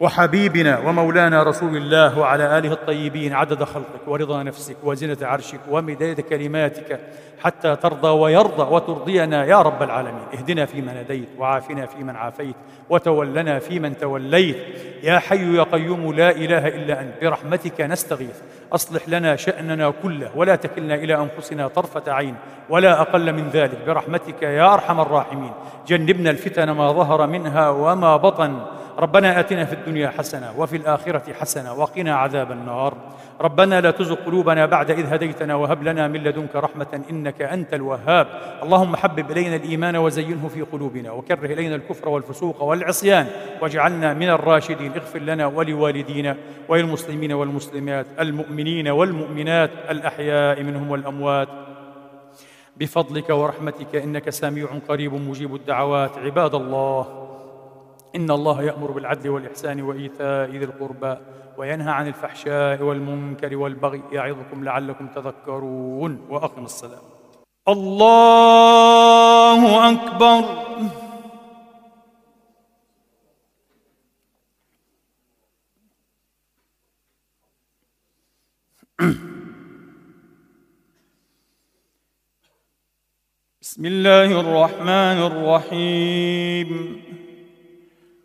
وحبيبنا ومولانا رسول الله وعلى آله الطيبين عدد خلقك ورضا نفسك وزنة عرشك ومداد كلماتك حتى ترضى ويرضى وترضينا يا رب العالمين. اهدنا فيمن هديت وعافنا فيمن عافيت وتولنا فيمن توليت. يا حي يا قيوم لا إله إلا أنت برحمتك نستغيث. أصلح لنا شأننا كله ولا تكلنا إلى أنفسنا طرفة عين ولا أقل من ذلك. برحمتك يا أرحم الراحمين. جنبنا الفتن ما ظهر منها وما بطن. ربنا آتنا في الدنيا حسنة وفي الآخرة حسنة وقنا عذاب النار. ربنا لا تزغ قلوبنا بعد إذ هديتنا وهب لنا من لدنك رحمة إنك أنت الوهاب. اللهم حبب إلينا الإيمان وزينه في قلوبنا وكره إلينا الكفر والفسوق والعصيان واجعلنا من الراشدين. اغفر لنا ولوالدينا وللمسلمين والمسلمات المؤمنين والمؤمنات الأحياء منهم والأموات. بفضلك ورحمتك إنك سميع قريب مجيب الدعوات. عباد الله إن الله يأمر بالعدل والإحسان وإيتاء ذي القربى وينهى عن الفحشاء والمنكر والبغي يعظكم لعلكم تذكرون وأقم الصلاة. الله أكبر. بسم الله الرحمن الرحيم.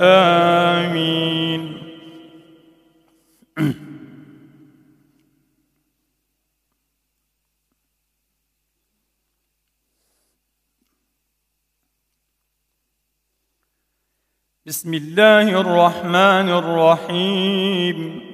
آمين. بسم الله الرحمن الرحيم.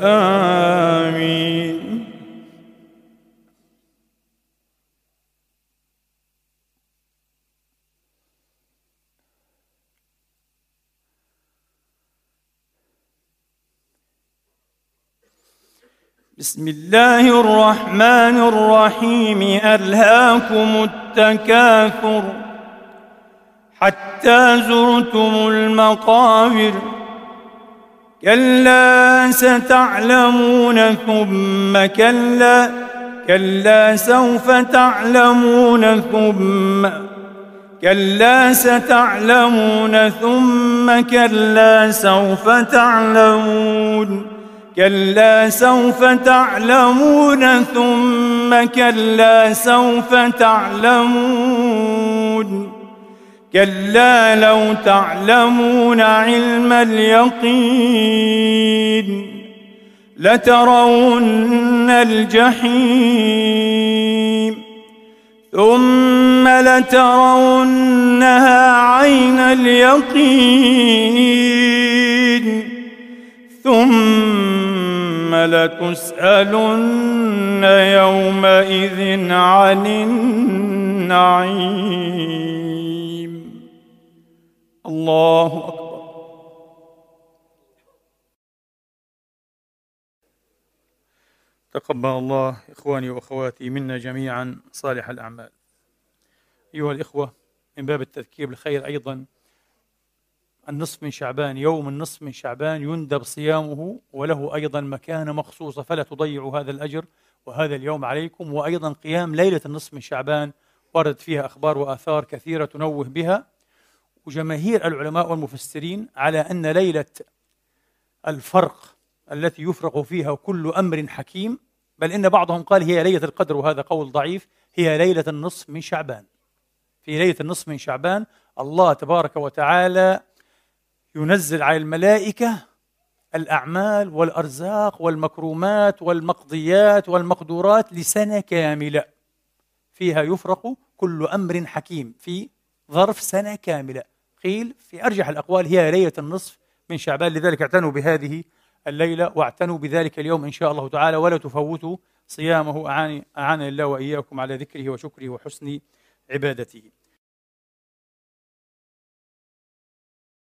آمين. بسم الله الرحمن الرحيم. ألهاكم التكاثر حتى زرتم المقابر. كلا ستعلمون ثم كلا كلا سوف تعلمون ثم كلا ستعلمون ثم كلا سوف تعلمون كلا سوف تعلمون ثم كلا سوف تعلمون. كلا لو تعلمون علم اليقين لترون الجحيم ثم لترونها عين اليقين ثم لتسألن يومئذ عن النعيم. الله أكبر. تقبل الله إخواني وأخواتي منا جميعا صالح الأعمال. أيها الإخوة من باب التذكير بالخير أيضا النصف من شعبان يوم النصف من شعبان يندب صيامه وله أيضا مكانة مخصوصة فلا تضيعوا هذا الأجر وهذا اليوم عليكم وأيضا قيام ليلة النصف من شعبان وردت فيها أخبار وآثار كثيرة تنوه بها وجماهير العلماء والمفسرين على أن ليلة الفرق التي يفرق فيها كل أمر حكيم بل إن بعضهم قال هي ليلة القدر وهذا قول ضعيف هي ليلة النصف من شعبان. في ليلة النصف من شعبان الله تبارك وتعالى ينزل على الملائكة الأعمال والأرزاق والمكرومات والمقضيات والمقدورات لسنة كاملة. فيها يفرق كل أمر حكيم في ظرف سنة كاملة. قيل في أرجح الأقوال هي ليلة النصف من شعبان لذلك اعتنوا بهذه الليلة واعتنوا بذلك اليوم إن شاء الله تعالى ولا تفوتوا صيامه. أعاني أعاني الله وإياكم على ذكره وشكره وحسن عبادته.